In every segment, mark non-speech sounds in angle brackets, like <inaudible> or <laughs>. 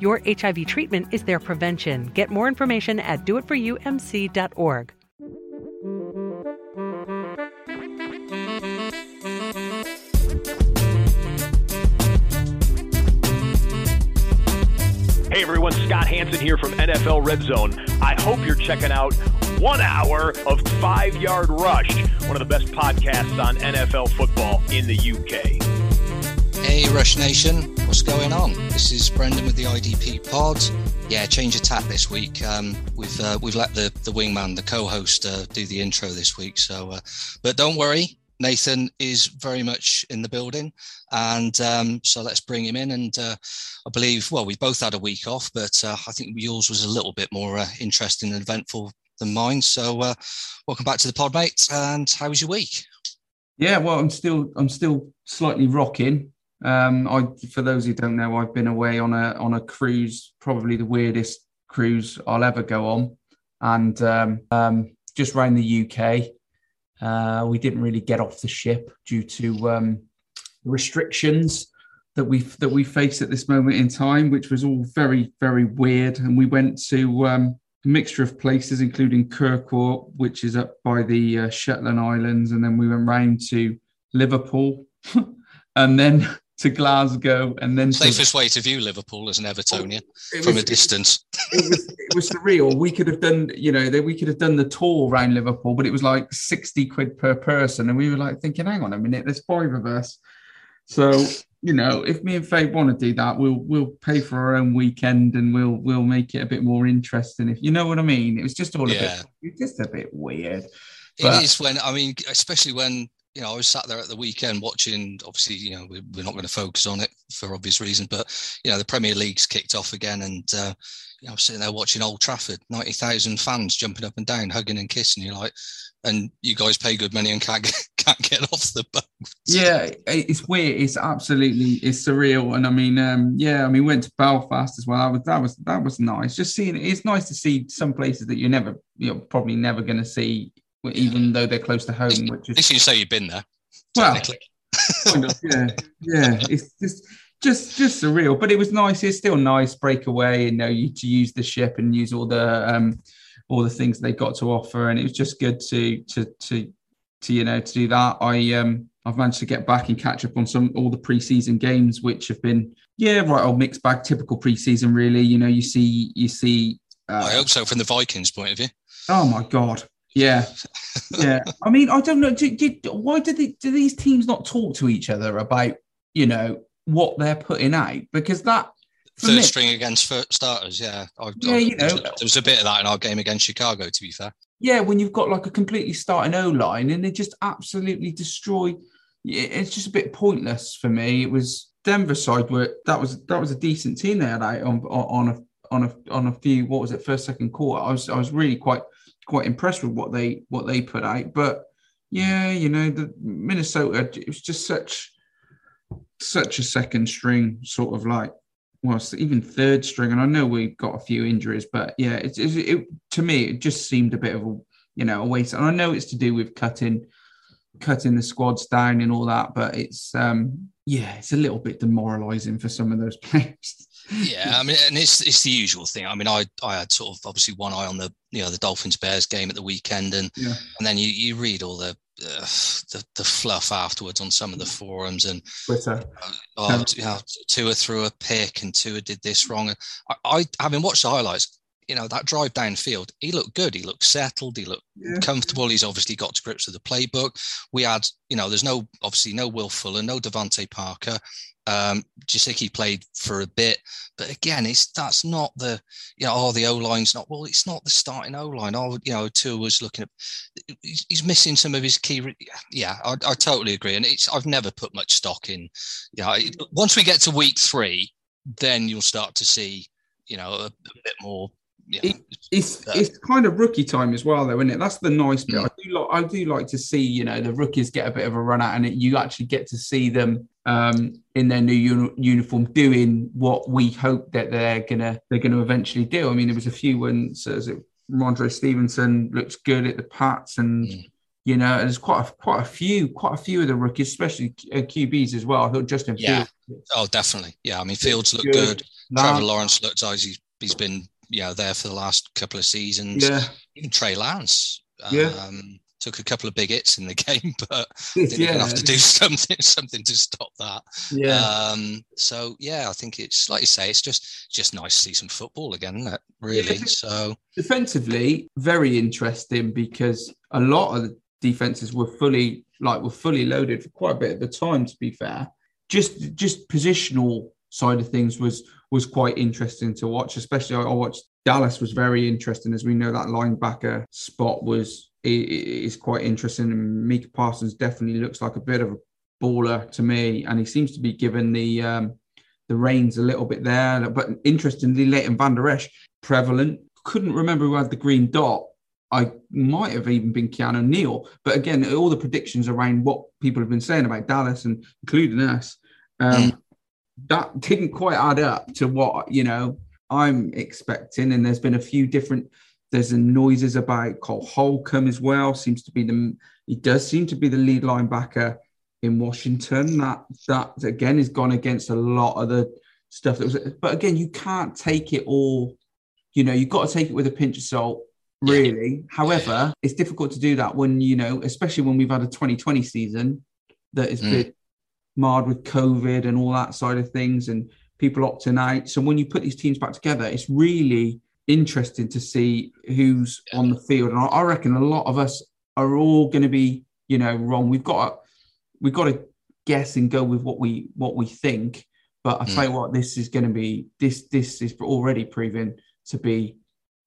Your HIV treatment is their prevention. Get more information at doitforumc.org. Hey everyone, Scott Hanson here from NFL Red Zone. I hope you're checking out one hour of Five Yard Rush, one of the best podcasts on NFL football in the UK. Hey Rush Nation, what's going on? This is Brendan with the IDP Pod. Yeah, change of tack this week. Um, we've uh, we've let the the wingman, the co-host, uh, do the intro this week. So, uh, but don't worry, Nathan is very much in the building, and um, so let's bring him in. And uh, I believe, well, we both had a week off, but uh, I think yours was a little bit more uh, interesting and eventful than mine. So, welcome back to the pod, mate. And how was your week? Yeah, well, I'm still I'm still slightly rocking. Um, I, for those who don't know, I've been away on a on a cruise, probably the weirdest cruise I'll ever go on, and um, um, just around the UK. Uh, we didn't really get off the ship due to um, restrictions that we that we face at this moment in time, which was all very very weird. And we went to um, a mixture of places, including Kirkwall, which is up by the uh, Shetland Islands, and then we went round to Liverpool, <laughs> and then to Glasgow, and then safest to, way to view Liverpool as an Evertonian from a distance. It was, it was surreal. We could have done, you know, that we could have done the tour around Liverpool, but it was like sixty quid per person, and we were like thinking, hang on a minute, there's five of us, so you know, if me and Faye want to do that, we'll we'll pay for our own weekend and we'll we'll make it a bit more interesting. If you know what I mean, it was just all a bit, just a bit weird. It is when I mean, especially when you know I was sat there at the weekend watching. Obviously, you know we- we're not going to focus on it for obvious reasons, but you know the Premier League's kicked off again, and uh, you know, I'm sitting there watching Old Trafford, ninety thousand fans jumping up and down, hugging and kissing. You're like, and you guys pay good money and can't get, <laughs> can't get off the boat. <laughs> Yeah, it's weird. It's absolutely it's surreal. And I mean, um, yeah, I mean, we went to Belfast as well. That was that was that was nice. Just seeing it's nice to see some places that you're never, you're probably never going to see, even though they're close to home. Which is you say you've been there. well, <laughs> kind of, yeah, yeah. It's just just just surreal, but it was nice. It's still nice breakaway. You know, you to use the ship and use all the um all the things they got to offer, and it was just good to to to to you know to do that. I um I've managed to get back and catch up on some all the preseason games, which have been yeah right old mixed bag, typical preseason. Really, you know, you see you see. Uh, I hope so from the Vikings' point of view. Oh my god. Yeah. Yeah. <laughs> I mean, I don't know. Did, did, why did they, do these teams not talk to each other about, you know, what they're putting out? Because that third me, string against starters. Yeah, I, yeah, I, you know, there was a bit of that in our game against Chicago. To be fair, yeah, when you've got like a completely starting O line and they just absolutely destroy. It's just a bit pointless for me. It was Denver side where that was that was a decent team they had out on on a on a on a few what was it first second quarter. I was I was really quite quite impressed with what they what they put out. But yeah, you know the Minnesota it was just such such a second string sort of like well even third string. And I know we got a few injuries, but yeah, it, it, it to me it just seemed a bit of a you know a waste. And I know it's to do with cutting cutting the squads down and all that, but it's um yeah, it's a little bit demoralizing for some of those <laughs> players. yeah, I mean, and it's it's the usual thing. I mean, I I had sort of obviously one eye on the you know the Dolphins Bears game at the weekend, and yeah. and then you you read all the, uh, the the fluff afterwards on some of the forums and Twitter. Uh, oh, you know, Tua threw a pick and Tua did this wrong. I, I having watched the highlights, you know, that drive downfield, he looked good. He looked settled. He looked yeah. comfortable. He's obviously got to grips with the playbook. We had, you know, there's no, obviously, no Will Fuller, no DeVante Parker. Um, Gesicki played for a bit, but again, it's that's not the, you know, oh, the O line's not, well, it's not the starting O line. Oh, you know, Tua was looking at, he's missing some of his key. Yeah, I, I totally agree. And it's, I've never put much stock in, you know, once we get to week three, then you'll start to see, you know, a, a bit more yeah, it, it's it's kind of rookie time as well, though, isn't it? That's the nice bit. Mm. I do like I do like to see you know the rookies get a bit of a run out, and it, you actually get to see them um, in their new uni- uniform doing what we hope that they're gonna they're gonna eventually do. I mean, there was a few so is it Rhamondre Stevenson looks good at the Pats, and mm. you know, there's quite a, quite a few quite a few of the rookies, especially QBs as well. I thought Justin yeah. Fields. Oh, definitely. Yeah, I mean, Fields looked good. good. Trevor Lawrence looks as he's he's been you know there for the last couple of seasons. Yeah, even Trey Lance. Yeah. Um, took a couple of big hits in the <laughs> game, but <laughs> didn't yeah. have to do <laughs> something something to stop that. Yeah. Um, so yeah, I think it's like you say, it's just just nice to see some football again, isn't it? Really. Yeah. So defensively, very interesting because a lot of the defenses were fully like were fully loaded for quite a bit of the time. To be fair, just just positional side of things was was quite interesting to watch. Especially, I watched Dallas was very interesting, as we know that linebacker spot was is quite interesting. And Micah Parsons definitely looks like a bit of a baller to me, and he seems to be given the um, the reins a little bit there. But interestingly, Leighton Vander Esch prevalent. Couldn't remember who had the green dot. I might have even been Keanu Neal, but again, all the predictions around what people have been saying about Dallas and including us, um, mm that didn't quite add up to what you know I'm expecting. And there's been a few different. There's the noises about Cole Holcomb as well. Seems to be the he does seem to be the lead linebacker in Washington. That that again has gone against a lot of the stuff that was. But again, you can't take it all. You know, you've got to take it with a pinch of salt. Really. <laughs> However, it's difficult to do that when you know, especially when we've had a 2020 season that has mm. been marred with COVID and all that side of things, and people opting out. So when you put these teams back together, it's really interesting to see who's on the field. And I, reckon a lot of us are all going to be, you know, wrong. We've got to, we've got to guess and go with what we what we think. But I tell mm. you what, this is going to be this this is already proven to be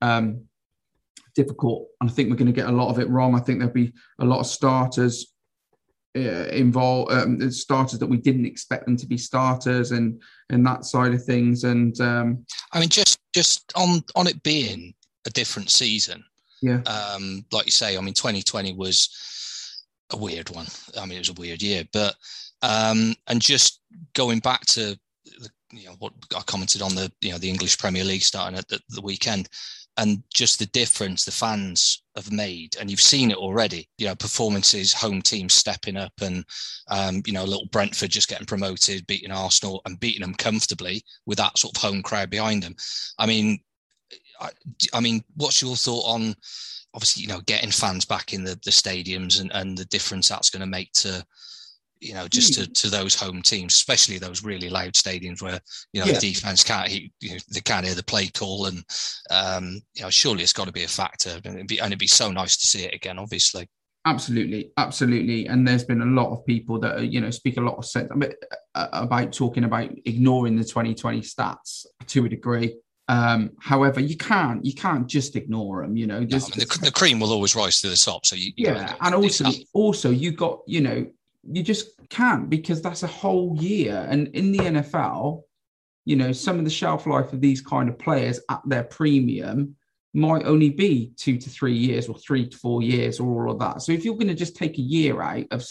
um, difficult, and I think we're going to get a lot of it wrong. I think there'll be a lot of starters uh, involve um, starters that we didn't expect them to be starters and and that side of things. And um, i mean just just on on it being a different season yeah. um like you say i mean 2020 was a weird one. I mean it was a weird year but um and just going back to you know what i commented on the you know the english premier league starting at the, the weekend and just the difference the fans have made and you've seen it already you know performances home teams stepping up and um, you know little brentford just getting promoted beating arsenal and beating them comfortably with that sort of home crowd behind them. I mean I, I mean what's your thought on obviously you know getting fans back in the, the stadiums and, and the difference that's going to make to you know, just to, hmm. to those home teams, especially those really loud stadiums where you know yeah. the defense can't you know, they can't hear the play call, and um, you know, surely it's got to be a factor, and it'd be and it'd be so nice to see it again, obviously. Absolutely, absolutely. And there's been a lot of people that are, you know speak a lot of sense about talking about ignoring the 2020 stats to a degree. Um, however, you can't you can't just ignore them. You know, no, I mean, the, the, cream will always rise to the top. So you, you yeah, and also also you got you know you just can't because that's a whole year. And in the NFL, you know, some of the shelf life of these kind of players at their premium might only be two to three years or three to four years or all of that. So if you're going to just take a year out of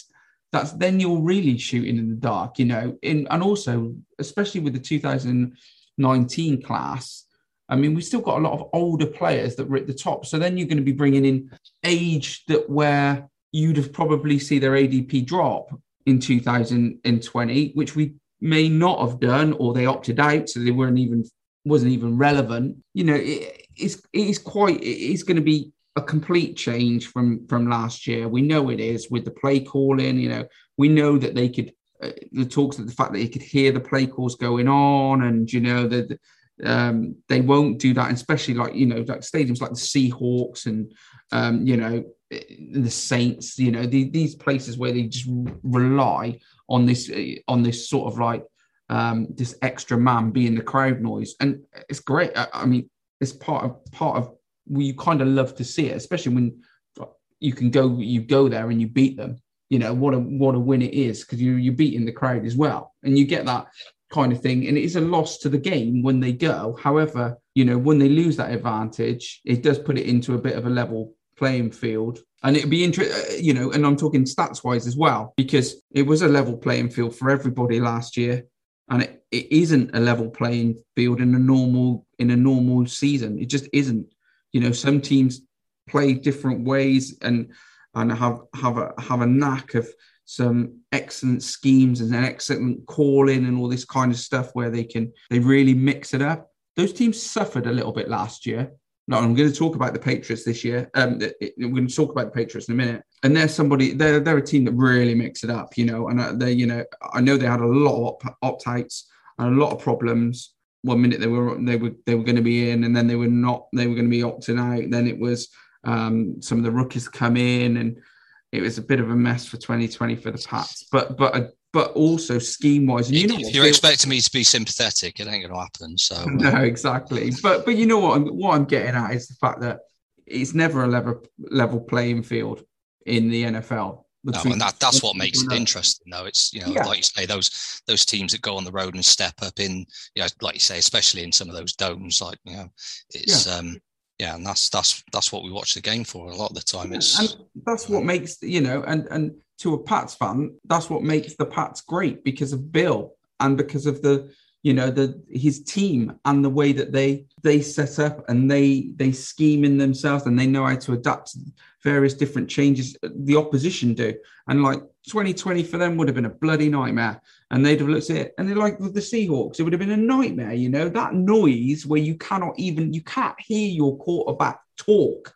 that's then you're really shooting in the dark, you know. In and also, especially with the 2019 class, I mean, we've still got a lot of older players that were at the top. So then you're going to be bringing in age that where you'd have probably see their ADP drop in 2020, which we may not have done, or they opted out, so they weren't even wasn't even relevant. You know, it, it's it is quite it is going to be a complete change from from last year. We know it is with the play calling. You know, we know that they could. Uh, the talks of the fact that you could hear the play calls going on, and you know that um, they won't do that, especially like you know like stadiums like the Seahawks and um, you know the Saints. You know the, these places where they just rely on this on this sort of like um, this extra man being the crowd noise, and it's great. I, I mean, it's part of part of well, you kind of love to see it, especially when you can go you go there and you beat them. You know what a what a win it is because you you're beating the crowd as well, and you get that kind of thing. And it is a loss to the game when they go. However, you know when they lose that advantage, it does put it into a bit of a level playing field. And it'd be interesting, uh, you know, and I'm talking stats wise as well, because it was a level playing field for everybody last year and it, it isn't a level playing field in a normal in a normal season. It just isn't. You know, some teams play different ways and and have have a have a knack of some excellent schemes and an excellent calling and all this kind of stuff where they can they really mix it up. Those teams suffered a little bit last year. No, I'm going to talk about the Patriots this year. Um, we're going to talk about the Patriots in a minute. And they're somebody, they're they're a team that really mix it up, you know. And uh, they, you know, I know they had a lot of opt outs and a lot of problems. One minute they were they were they were going to be in, and then they were not. They were going to be opting out. Then it was um, some of the rookies come in, and it was a bit of a mess for 2020 for the Pats. But but uh, but also scheme wise. You know if you're expecting me to be sympathetic, it ain't going to happen. So <laughs> uh, no, exactly. But but you know what? I'm, what I'm getting at is the fact that it's never a level level playing field in the NFL. No, and that, that's what makes it interesting, though. It's you know, yeah. like you say, those those teams that go on the road and step up in, you know, like you say, especially in some of those domes, like you know, it's yeah. um, yeah, and that's that's that's what we watch the game for a lot of the time. It's and that's what makes you know, and and to a Pats fan, that's what makes the Pats great because of Bill and because of the you know the his team and the way that they they set up and they they scheme in themselves and they know how to adapt to various different changes the opposition do. And like 2020 for them would have been a bloody nightmare and they'd have looked at it and they're like the Seahawks it would have been a nightmare you know that noise where you cannot even you can't hear your quarterback talk.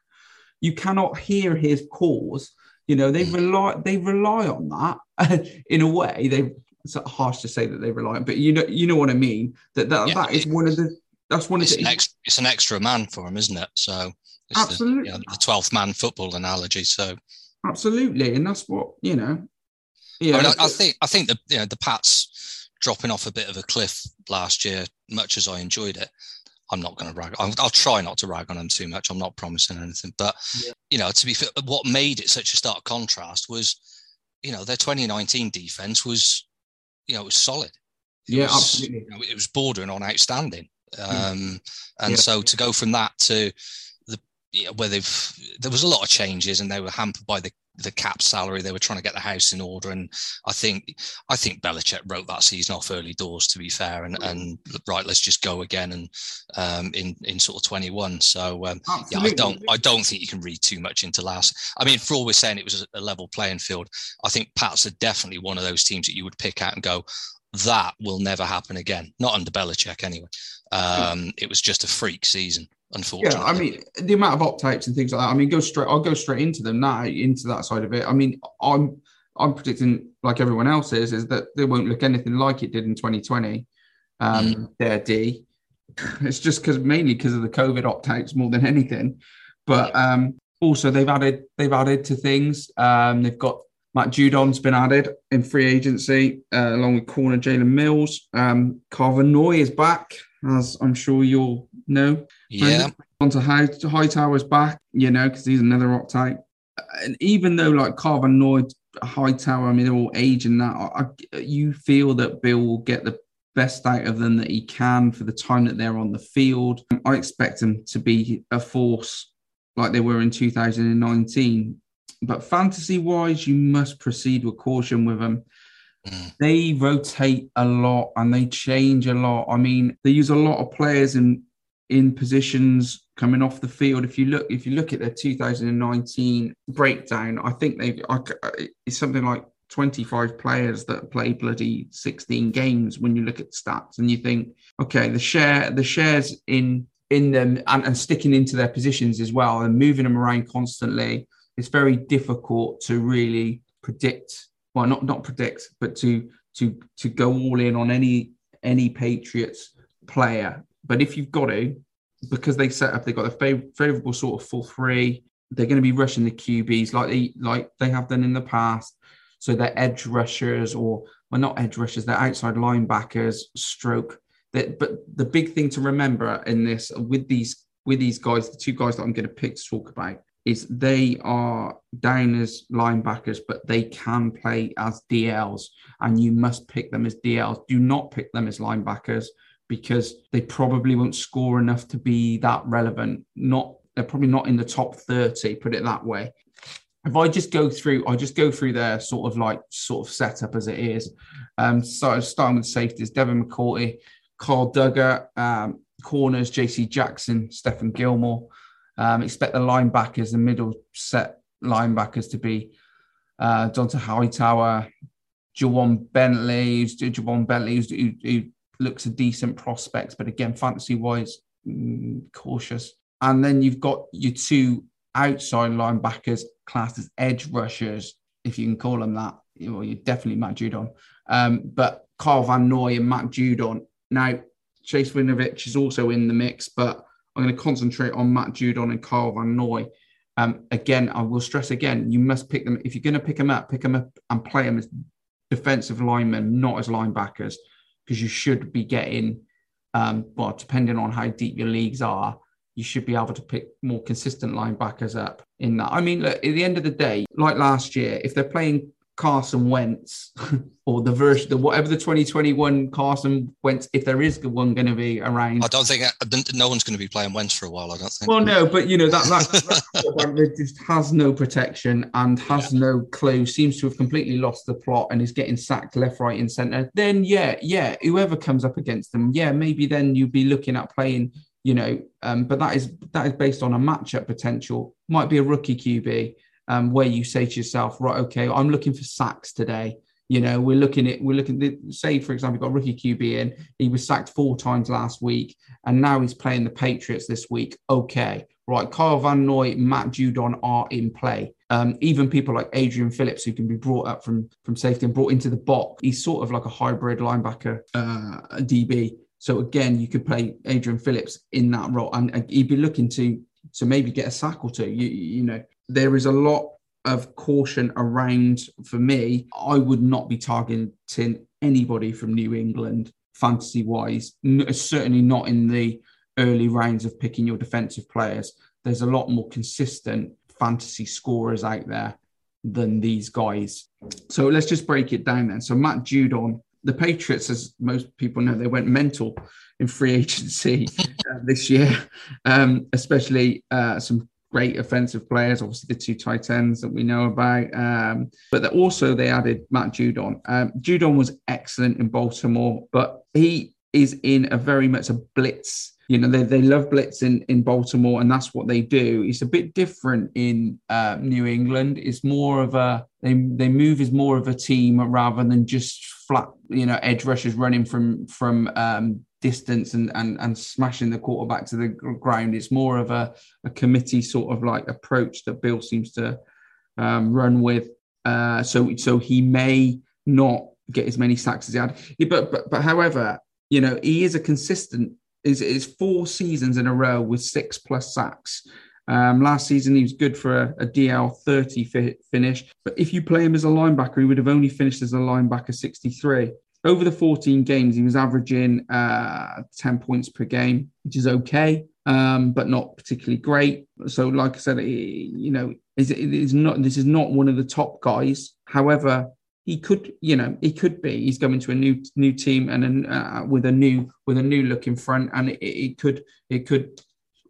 You cannot hear his calls you know, they rely they rely on that <laughs> in a way. They it's harsh to say that they rely on, but you know you know what I mean. That that, yeah, that is one of the that's one it's of the an extra, it's an extra man for them, isn't it? So absolutely the, you know, the twelfth man football analogy. So absolutely, and that's what you know. Yeah, I, mean, I, I think I think the you know the Pats dropping off a bit of a cliff last year, much as I enjoyed it. I'm not going to rag. I'll, I'll, try not to rag on them too much. I'm not promising anything, but yeah. you know, to be fair, what made it such a stark contrast was, you know, their 2019 defense was, you know, it was solid. It yeah, was, absolutely. You know, it was bordering on outstanding. Um, and yeah. so to go from that to the, you know, where they've, there was a lot of changes and they were hampered by the the cap salary. They were trying to get the house in order, and I think I think Belichick wrote that season off early doors. To be fair, and and right, let's just go again and um, in in sort of twenty one. So um, yeah, I don't I don't think you can read too much into last. I mean, for all we're saying, it was a level playing field. I think Pats are definitely one of those teams that you would pick out and go, that will never happen again. Not under Belichick anyway. Um, it was just a freak season unfortunately. Yeah, I mean the amount of opt outs and things like that. I mean, go straight. I'll go straight into them now, into that side of it. I mean, I'm I'm predicting, like everyone else is, is that they won't look anything like it did in 2020. Um, mm. Their D. <laughs> It's just because mainly because of the COVID opt outs more than anything. But um, also they've added they've added to things. Um, they've got Matt Judon's been added in free agency uh, along with corner Jalen Mills. Um, Carl Van Noy is back, as I'm sure you'll know. Yeah. On to High, Hightower's back, you know, because he's another type. And even though like Carl Van Noy, Hightower, I mean, they're all age and that, I, I, you feel that Bill will get the best out of them that he can for the time that they're on the field. I expect them to be a force like they were in 2019. But fantasy wise, you must proceed with caution with them. Mm. They rotate a lot and they change a lot. I mean, they use a lot of players in in positions coming off the field. If you look, if you look at their 2019 breakdown, I think they uh, it's something like 25 players that play bloody 16 games when you look at stats and you think, okay, the share the shares in in them and, and sticking into their positions as well and moving them around constantly, it's very difficult to really predict. Well, not not predict, but to to to go all in on any any Patriots player. But if you've got to, because they set up, they've got a fav- favorable sort of full three. They're going to be rushing the QBs like they like they have done in the past. So they're edge rushers, or well, not edge rushers, they're outside linebackers, stroke that, but the big thing to remember in this with these with these guys, the two guys that I'm going to pick to talk about, is they are down as linebackers, but they can play as DLs, and you must pick them as DLs. Do not pick them as linebackers because they probably won't score enough to be that relevant. Not they're probably not in the top 30, put it that way. If I just go through, I just go through their sort of like sort of setup as it is. Um, so starting with safeties, Devin McCourty, Carl Dugger, um, corners, JC Jackson, Stephon Gilmore. Um, expect the linebackers, the middle set linebackers to be uh, Dont'a Hightower, Ja'Whaun Bentley, Ja'Whaun Bentley, who, who, looks a decent prospect, but again, fantasy wise, mm, cautious. And then you've got your two outside linebackers classed as edge rushers, if you can call them that. Well, you're definitely Matt Judon. Um, but Carl Van Noy and Matt Judon now, Chase Winovich is also in the mix, but I'm going to concentrate on Matt Judon and Carl Van Noy. Um, again, I will stress again, you must pick them. If you're going to pick them up, pick them up and play them as defensive linemen, not as linebackers, because you should be getting, um, well, depending on how deep your leagues are, you should be able to pick more consistent linebackers up in that. I mean, look, at the end of the day, like last year, if they're playing Carson Wentz <laughs> or the version, the whatever the 2021 Carson Wentz, if there is one going to be around. I don't think no one's going to be playing Wentz for a while. I don't think. Well, no, but you know that that, that <laughs> just has no protection and has yeah. no clue. Seems to have completely lost the plot and is getting sacked left, right, and centre. Then yeah, yeah, whoever comes up against them, yeah, maybe then you'd be looking at playing. You know, um, but that is that is based on a matchup potential. Might be a rookie QB um, where you say to yourself, right, okay, I'm looking for sacks today. You know, we're looking at we're looking at say, for example, got rookie QB in. He was sacked four times last week, and now he's playing the Patriots this week. Okay, right. Kyle Van Noy, Matt Judon are in play. Um, even people like Adrian Phillips, who can be brought up from from safety and brought into the box, he's sort of like a hybrid linebacker uh, DB. So again, you could play Adrian Phillips in that role, and, and he'd be looking to to maybe get a sack or two. You, you know, there is a lot of caution around for me. I would not be targeting anybody from New England fantasy wise, certainly not in the early rounds of picking your defensive players. There's a lot more consistent fantasy scorers out there than these guys. So let's just break it down then. So Matt Judon, the Patriots, as most people know, they went mental in free agency <laughs> uh, this year, um, especially uh, some great offensive players, obviously the two tight ends that we know about. Um, but also they added Matt Judon. Um, Judon was excellent in Baltimore, but he is in a very much a blitz. You know, they, they love blitz in, in Baltimore, and that's what they do. It's a bit different in uh, New England. It's more of a they they move as more of a team rather than just flat, you know, edge rushers running from from um, distance and, and and smashing the quarterback to the ground. It's more of a, a committee sort of like approach that Bill seems to um, run with. Uh, so so he may not get as many sacks as he had. But but but however, you know, he is a consistent. Is is four seasons in a row with six plus sacks. Um, last season, he was good for a, a DL 30 fi- finish. But if you play him as a linebacker, he would have only finished as a linebacker 63. Over the 14 games, he was averaging uh, 10 points per game, which is okay, um, but not particularly great. So, like I said, you know, is it is not this is not one of the top guys. However, he could, you know, he could be. He's going to a new new team and uh, with a new with a new look in front, and it, it could it could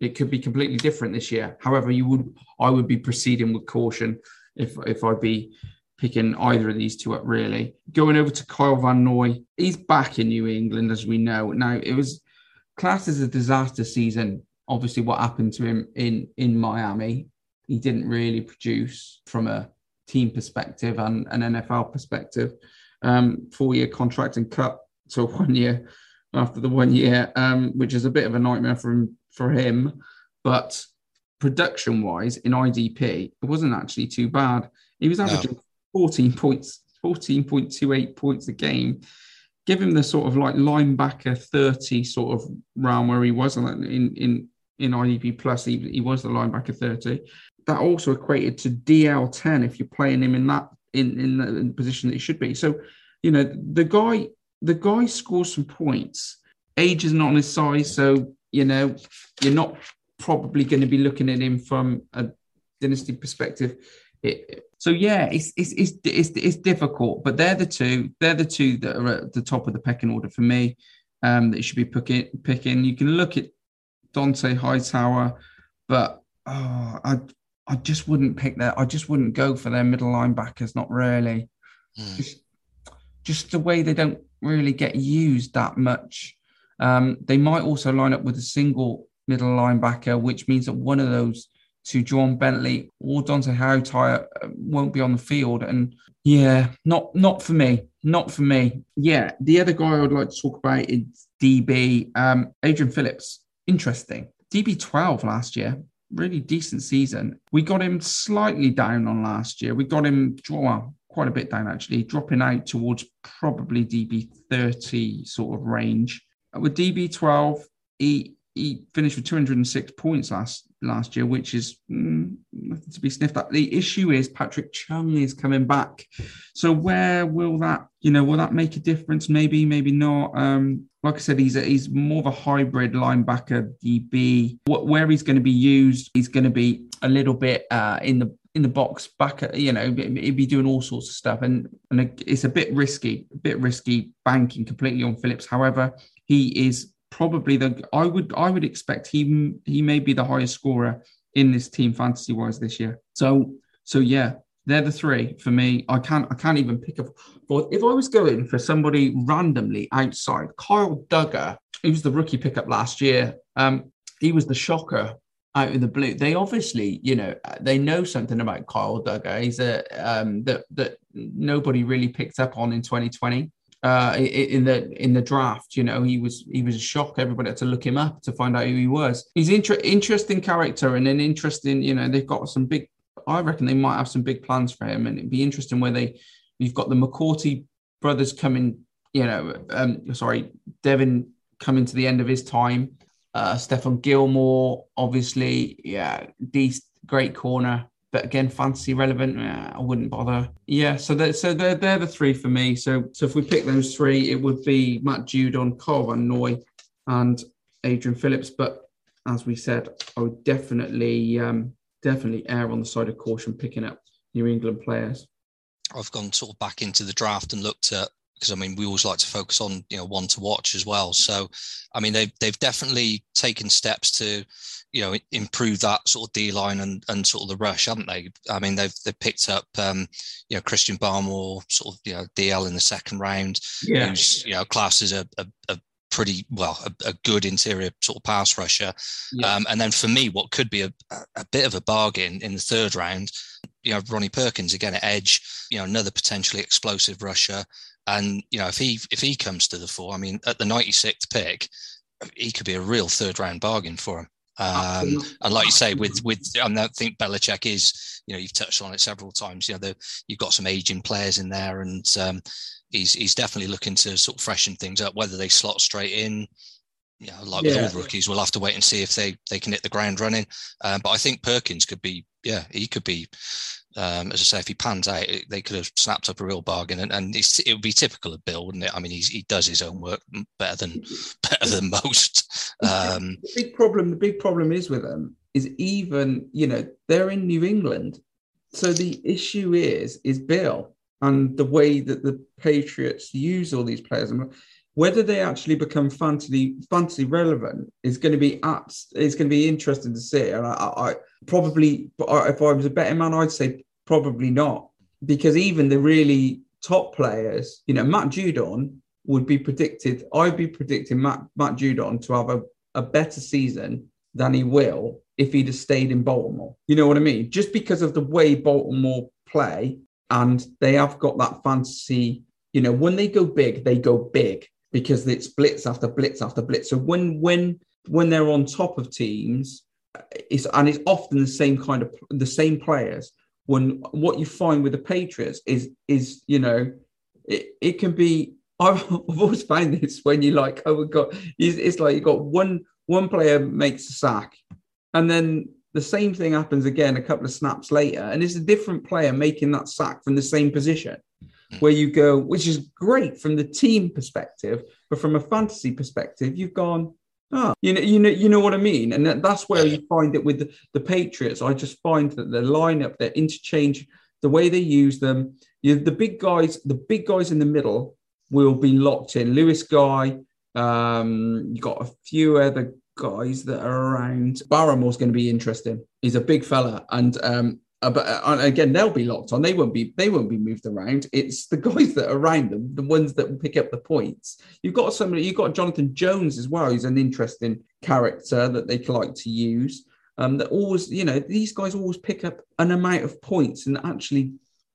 it could be completely different this year. However, you would I would be proceeding with caution if if I'd be picking either of these two up really. Going over to Kyle Van Noy, he's back in New England as we know. Now it was classed as a disaster season. Obviously, what happened to him in in Miami, he didn't really produce from a team perspective and an NFL perspective. Um, four year contract and cut to <laughs> one year after the one year, um, which is a bit of a nightmare for him for him. But production wise, in IDP, it wasn't actually too bad. He was averaging. 14 points, 14.28 points a game. Give him the sort of like linebacker 30 sort of round where he was in in in IDP plus. He, he was the linebacker 30. That also equated to DL 10 if you're playing him in that in in the, position that he should be. So, you know, the guy the guy scores some points. Age is not on his size, so you know, you're not probably going to be looking at him from a dynasty perspective. It, so yeah, it's, it's it's it's it's difficult, but they're the two. They're the two that are at the top of the pecking order for me. Um, that you should be picking. Picking. You can look at Dont'a Hightower, but oh, I I just wouldn't pick that. I just wouldn't go for their middle linebackers. Not really. Mm. Just, just the way they don't really get used that much. Um, they might also line up with a single middle linebacker, which means that one of those two, Ja'Whaun Bentley or Dont'a Hightower, uh, won't be on the field. And yeah, not not for me. Not for me. Yeah, the other guy I would like to talk about is DB um, Adrian Phillips. Interesting. DB 12 last year, really decent season. We got him slightly down on last year. We got him well, quite a bit down actually, dropping out towards probably DB 30 sort of range. With DB12, he he finished with 206 points last last year, which is mm, to be sniffed at. The issue is Patrick Chung is coming back, so where will that you know will that make a difference? Maybe, maybe not. Um, like I said, he's a, he's more of a hybrid linebacker DB. What, where he's going to be used, he's going to be a little bit uh, in the in the box back at, you know he'd be doing all sorts of stuff and and it's a bit risky a bit risky banking completely on phillips however he is probably the I would I would expect he he may be the highest scorer in this team fantasy wise this year. So so yeah, they're the three for me. I can't I can't even pick up. But if I was going for somebody randomly outside, Kyle Dugger, he was the rookie pickup last year. Um, he was the shocker out in the blue. They obviously, you know, they know something about Kyle Dugger. He's a um, that that nobody really picked up on in 2020 uh, in the in the draft. You know, he was he was a shock. Everybody had to look him up to find out who he was. He's inter- interesting character and an interesting. You know, they've got some big. I reckon they might have some big plans for him, and it'd be interesting where they. You've got the McCourty brothers coming. You know, um, sorry, Devin coming to the end of his time. Uh, Stephon Gilmore, obviously, yeah, these great corner but again, fantasy relevant, I wouldn't bother. Yeah, so so they're, they're the three for me. So so if we pick those three, it would be Matt Judon, Kyle Van Noy, and Adrian Phillips. But as we said, I would definitely um, definitely err on the side of caution picking up New England players. I've gone sort of back into the draft and looked at because I mean we always like to focus on you know one to watch as well. So I mean they've they've definitely taken steps to you know improve that sort of D line and and sort of the rush, haven't they? I mean they've they've picked up um, you know Christian Barmore sort of you know DL in the second round, yeah. who's you know class as a, a, a pretty well a, a, good interior sort of pass rusher yeah. um, and then for me what could be a, a, bit of a bargain in the third round you know ronnie perkins again at edge you know another potentially explosive rusher and you know, if he if he comes to the fore, I mean, at the 96th pick, he could be a real third round bargain for him. Um, and like you say, with with I think Belichick is, you know, you've touched on it several times. You know, the, you've got some aging players in there, and um, he's he's definitely looking to sort of freshen things up. Whether they slot straight in, you know, like Yeah. with all rookies, we'll have to wait and see if they they can hit the ground running. Um, but I think Perkins could be, yeah, he could be. Um, as I say, if he pans out, it- they could have snapped up a real bargain, and, and it's, it would be typical of Bill, wouldn't it? I mean, he's, he does his own work better than <laughs> better than most. Um, the big problem the big problem is with them is even you know they're in new england so the issue is is bill and the way that the patriots use all these players and whether they actually become fantasy fantasy relevant is going to be apps is going to be interesting to see and i, I I probably uh, if i was a betting man i'd say probably not because even the really top players you know matt judon would be predicted i'd be predicting matt matt judon to have a a better season than he will if he'd have stayed in Baltimore. You know what I mean? Just because of the way Baltimore play, and they have got that fantasy. You know, when they go big, they go big because it's blitz after blitz after blitz. So when when when they're on top of teams, it's and it's often the same kind of the same players. When what you find with the Patriots is is you know it, it can be I've, <laughs> I've always found this when you like oh we got it's, it's like you got one one player makes a sack and then the same thing happens again a couple of snaps later and it's a different player making that sack from the same position mm. where you go which is great from the team perspective but from a fantasy perspective you've gone oh you know you know you know what i mean? And that, that's where you find it with the, the patriots. I just find that the lineup their interchange the way they use them you the big guys the big guys in the middle will be locked in. Lawrence Guy um you got a few other guys that are around. Barmore's going to be interesting. He's a big fella. And um uh, but uh, again they'll be locked on. They won't be they won't be moved around. It's the guys that are around them the ones that will pick up the points. You've got somebody you've got jonathan jones as well. He's an interesting character that they like to use. Um that always you know these guys always pick up an amount of points and actually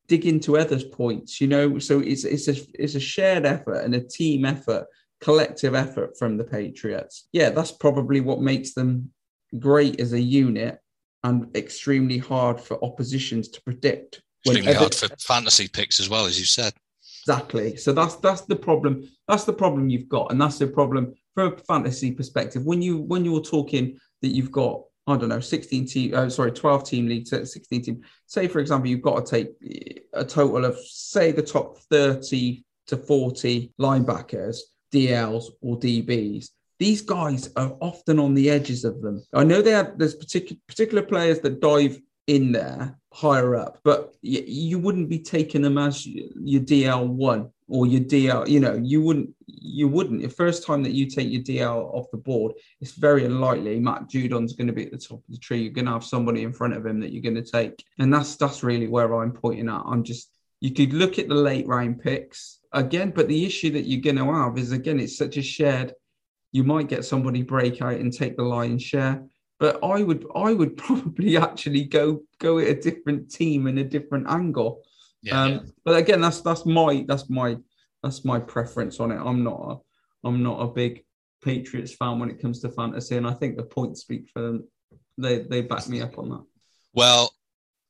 dig into others points you know? So it's it's a it's a shared effort and a team effort collective effort from the patriots. Yeah that's probably what makes them great as a unit and extremely hard for oppositions to predict extremely hard for fantasy picks as well, as you said. Exactly. So that's that's the problem. That's the problem you've got, and that's the problem from a fantasy perspective. When you when you're talking that you've got I don't know 16 team, uh, sorry 12 team league, so 16 team. Say for example, you've got to take a total of say the top 30 to 40 linebackers, DLs or DBs. These guys are often on the edges of them. I know they have there's particular particular players that dive in there higher up, but y- you wouldn't be taking them as your DL one or your DL. You know, you wouldn't. You wouldn't. The first time that you take your DL off the board, it's very unlikely Matt Judon's going to be at the top of the tree. You're going to have somebody in front of him that you're going to take, and that's that's really where I'm pointing at. I'm just. You could look at the late round picks again, but the issue that you're going to have is again, it's such a shared. You might get somebody break out and take the lion's share but I would I would <laughs> probably actually go go at a different team and a different angle. Yeah, um, yeah. But again, that's that's my that's my that's my preference on it. I'm not a I'm not a big Patriots fan when it comes to fantasy, and I think the points speak for them. They they back me up on that. Well,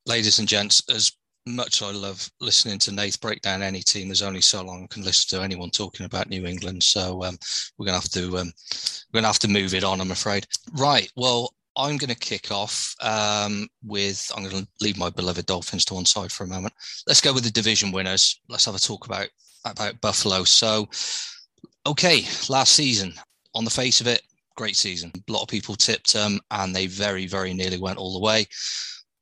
ladies and gents, as much I love listening to Nath break down any team, there's only so long I can listen to anyone talking about New England. So um, we're gonna have to um, we're gonna have to move it on, I'm afraid. Right. Well, I'm going to kick off um, with. I'm going to leave my beloved Dolphins to one side for a moment. Let's go with the division winners. Let's have a talk about about Buffalo. So, okay, last season, on the face of it, great season. A lot of people tipped them, and they very, very nearly went all the way.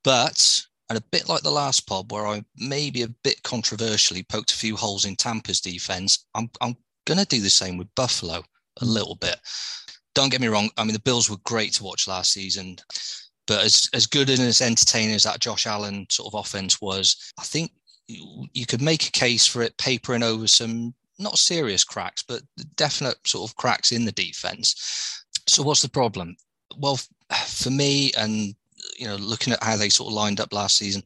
But and a bit like the last pod, where I maybe a bit controversially poked a few holes in Tampa's defense, I'm I'm going to do the same with Buffalo a hmm. little bit don't get me wrong. I mean, the Bills were great to watch last season, but as as good and as entertaining as that Josh Allen sort of offense was, I think you, you could make a case for it papering over some not serious cracks, but definite sort of cracks in the defense. So what's the problem? Well, <sighs> for me, and you know, looking at how they sort of lined up last season,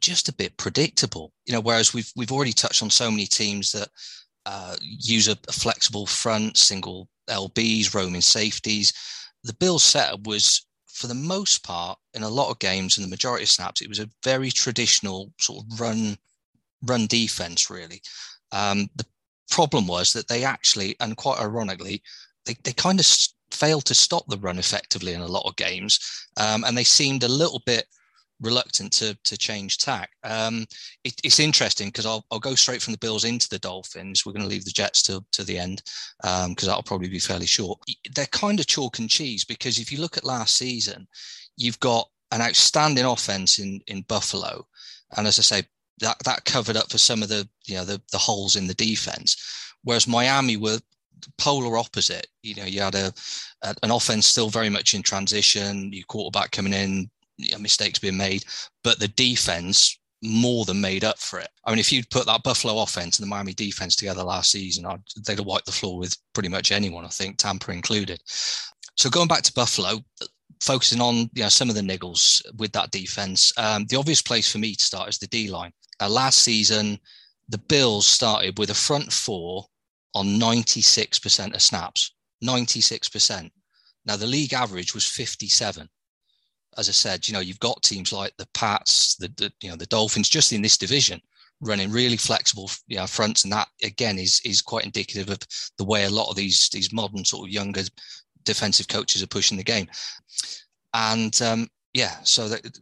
just a bit predictable. You know, whereas we've we've already touched on so many teams that uh, use a, a flexible front, single LBs, roaming safeties. The Bills setup was, for the most part, in a lot of games and the majority of snaps, it was a very traditional sort of run run defense. Really, um, the problem was that they actually, and quite ironically, they, they kind of failed to stop the run effectively in a lot of games, um, and they seemed a little bit reluctant to to change tack. Um, it, it's interesting because I'll, I'll go straight from the Bills into the Dolphins. We're going to leave the Jets to, to the end because um, that'll probably be fairly short. They're kind of chalk and cheese because if you look at last season, you've got an outstanding offense in in Buffalo, and as I say, that that covered up for some of the you know the the holes in the defense. Whereas Miami were polar opposite. You know, you had a, a, an offense still very much in transition. Your quarterback coming in, mistakes being made, but the defense more than made up for it. I mean, if you'd put that Buffalo offense and the Miami defense together last season, I'd, they'd have wiped the floor with pretty much anyone. I think Tampa included. So going back to Buffalo, focusing on you know some of the niggles with that defense. Um, the obvious place for me to start is the D line. Uh, last season, the Bills started with a front four on 96% of snaps. 96%. Now, the league average was 57. As I said, you know, you've got teams like the Pats, the, the you know, the Dolphins just in this division running really flexible you know, fronts. And that, again, is, is quite indicative of the way a lot of these, these modern sort of younger defensive coaches are pushing the game. And um, yeah, so that,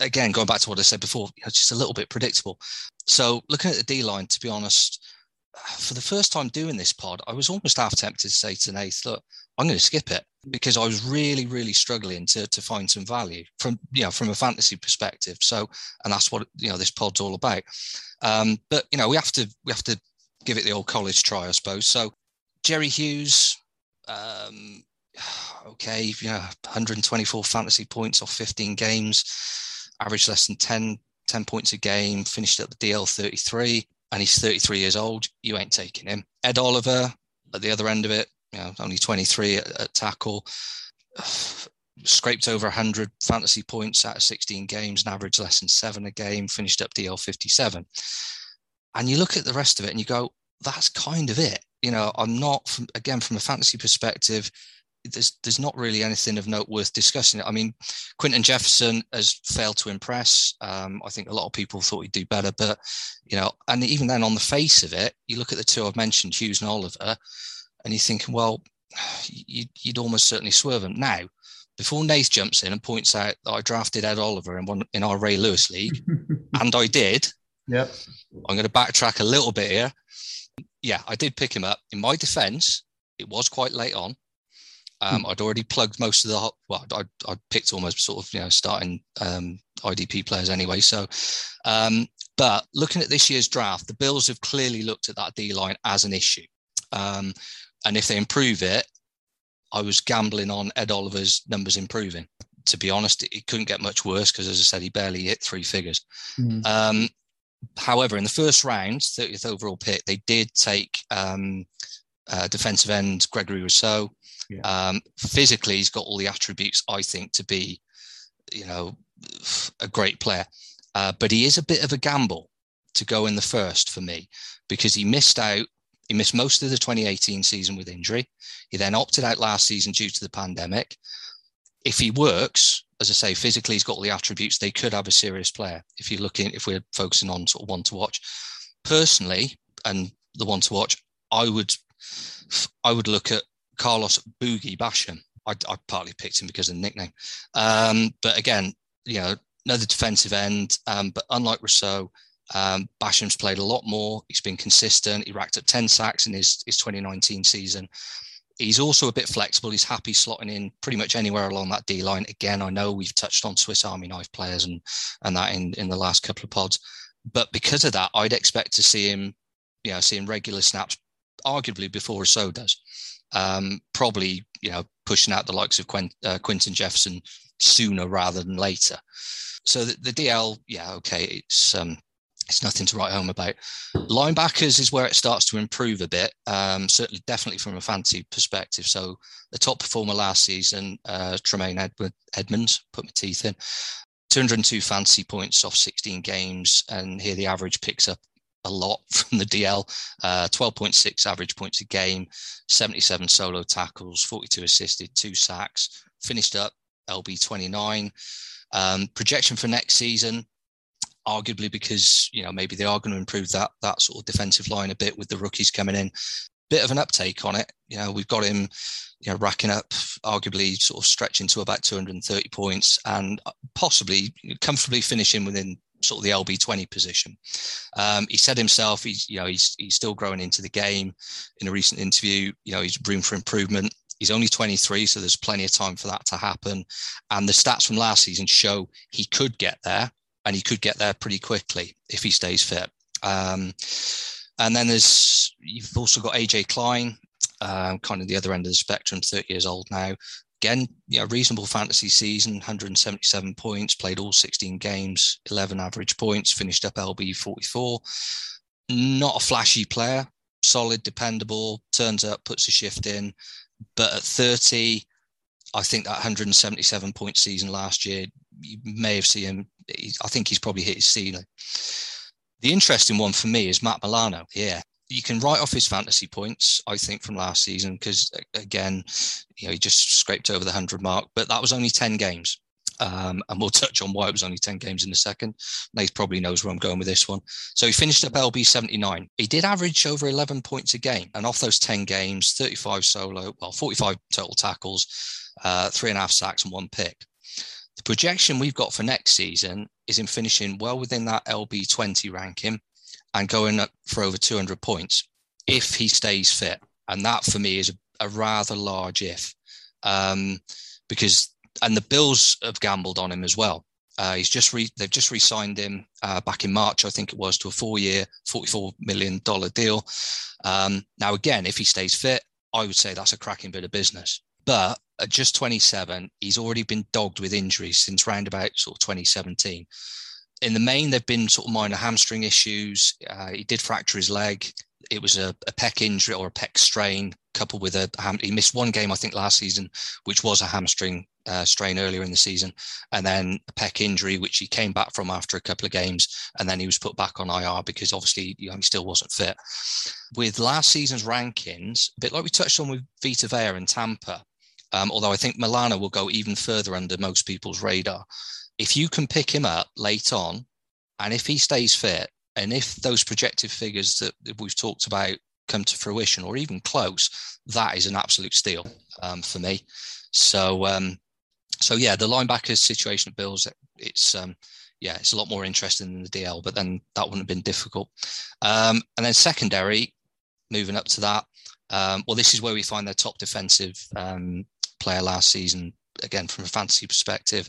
again, going back to what I said before, know, just a little bit predictable. So looking at the D line, to be honest, for the first time doing this pod, I was almost half tempted to say to Nath, look, I'm going to skip it because I was really, really struggling to to find some value from you know from a fantasy perspective. So, and that's what you know this pod's all about. Um, but you know we have to we have to give it the old college try, I suppose. So, Jerry Hughes, um, <sighs> okay, you know, 124 fantasy points off 15 games, average less than 10 10 points a game, finished at the DL 33 and he's 33 years old. You ain't taking him. Ed Oliver at the other end of it, you know, only 23 at, at tackle, <sighs> scraped over 100 fantasy points out of 16 games, an average less than seven a game, finished up DL 57. And you look at the rest of it and you go, that's kind of it. You know, I'm not, from, again, from a fantasy perspective, there's there's not really anything of note worth discussing. I mean, Quinton Jefferson has failed to impress. Um, I think a lot of people thought he'd do better, but you know, and even then, on the face of it, you look at the two I've mentioned, Hughes and Oliver, and you're thinking, well, <sighs> you'd, you'd almost certainly swerve them now. Before Nath jumps in and points out that I drafted Ed Oliver in one in our Ray Lewis league, <laughs> and I did. Yep. I'm going to backtrack a little bit here. Yeah, I did pick him up. In my defense, it was quite late on. Um, I'd already plugged most of the well, I I picked almost sort of you know starting um, IDP players anyway. So, um, but looking at this year's draft, the Bills have clearly looked at that D line as an issue, um, and if they improve it, I was gambling on Ed Oliver's numbers improving. To be honest, it, couldn't get much worse because, as I said, he barely hit three figures. Mm. however, in the first round, 30th overall pick, they did take um, uh, defensive end Gregory Rousseau. Yeah. Um, physically, he's got all the attributes I think to be, you know, a great player. Uh, but he is a bit of a gamble to go in the first for me because he missed out. He missed most of the 2018 season with injury. He then opted out last season due to the pandemic. If he works, as I say, physically he's got all the attributes. They could have a serious player. If you're looking, if we're focusing on sort of one to watch, personally, and the one to watch, I would, I would look at Carlos Boogie Basham. I, I, partly picked him because of the nickname. Um, but again, you know, another defensive end. Um, but unlike Rousseau, um, Basham's played a lot more. He's been consistent. He racked up 10 sacks in his, his 2019 season. He's also a bit flexible. He's happy slotting in pretty much anywhere along that D line. Again, I know we've touched on Swiss Army knife players and and that in, in the last couple of pods. But because of that, I'd expect to see him, you know, seeing regular snaps, arguably before Rousseau does um, probably you know pushing out the likes of Quint, uh, Quinton Jefferson sooner rather than later. So the, the DL, yeah, okay, it's um, it's nothing to write home about. Linebackers is where it starts to improve a bit. Um, certainly, definitely from a fantasy perspective. So the top performer last season, uh, Tremaine Edward, Edmunds, put my teeth in. 202 fantasy points off 16 games, and here the average picks up a lot <laughs> from the DL. Uh, 12.6 average points a game, 77 solo tackles, 42 assisted, two sacks. Finished up LB 29. Um, projection for next season, arguably because you know maybe they are going to improve that that sort of defensive line a bit with the rookies coming in. bit of an uptake on it. You know, we've got him, you know, racking up, arguably sort of stretching to about 230 points and possibly comfortably finishing within sort of the LB 20 position. Um, he said himself, he's, you know, he's, he's still growing into the game. In a recent interview, you know, he's room for improvement. He's only 23, so there's plenty of time for that to happen. And the stats from last season show he could get there and he could get there pretty quickly if he stays fit. Um, and then there's you've also got AJ Klein, um, kind of the other end of the spectrum, 30 years old now. Again, you know, reasonable fantasy season, 177 points, played all 16 games, 11 average points, finished up LB 44. Not a flashy player, solid, dependable, turns up, puts a shift in. But at 30, I think that 177 point season last year, you may have seen him. I think he's probably hit his ceiling. The interesting one for me is Matt Milano. Yeah, you can write off his fantasy points, I think, from last season because again, you know, he just scraped over the hundred mark, but that was only ten games. Um, and we'll touch on why it was only 10 games in a second. Nate probably knows where I'm going with this one. So he finished up LB 79. He did average over 11 points a game. And off those 10 games, 35 solo, well, 45 total tackles, uh, three and a half sacks, and one pick. The projection we've got for next season is in finishing well within that LB 20 ranking and going up for over 200 points if he stays fit. And that for me is a, a rather large if um, because, and the Bills have gambled on him as well. Uh, he's just re, they've just re-signed him uh, back in March, I think it was, to a four-year, forty-four million dollar deal. Um, now, again, if he stays fit, I would say that's a cracking bit of business. But at just 27, he's already been dogged with injuries since round about sort of 2017. In the main, there've been sort of minor hamstring issues. Uh, he did fracture his leg. It was a, a pec injury or a pec strain coupled with a ham. He missed one game, I think, last season, which was a hamstring uh, strain earlier in the season, and then a pec injury, which he came back from after a couple of games, and then he was put back on IR because obviously you know, he still wasn't fit. With last season's rankings, a bit like we touched on with Vita Vea and Tampa, um, although I think Milano will go even further under most people's radar. If you can pick him up late on, and if he stays fit, and if those projected figures that we've talked about come to fruition or even close, that is an absolute steal um, for me. So, um, so yeah, the linebacker situation at Bills, it's um, yeah, it's a lot more interesting than the DL, but then that wouldn't have been difficult. Um, and then secondary, moving up to that. Um, well, this is where we find their top defensive um, player last season. Again, from a fantasy perspective,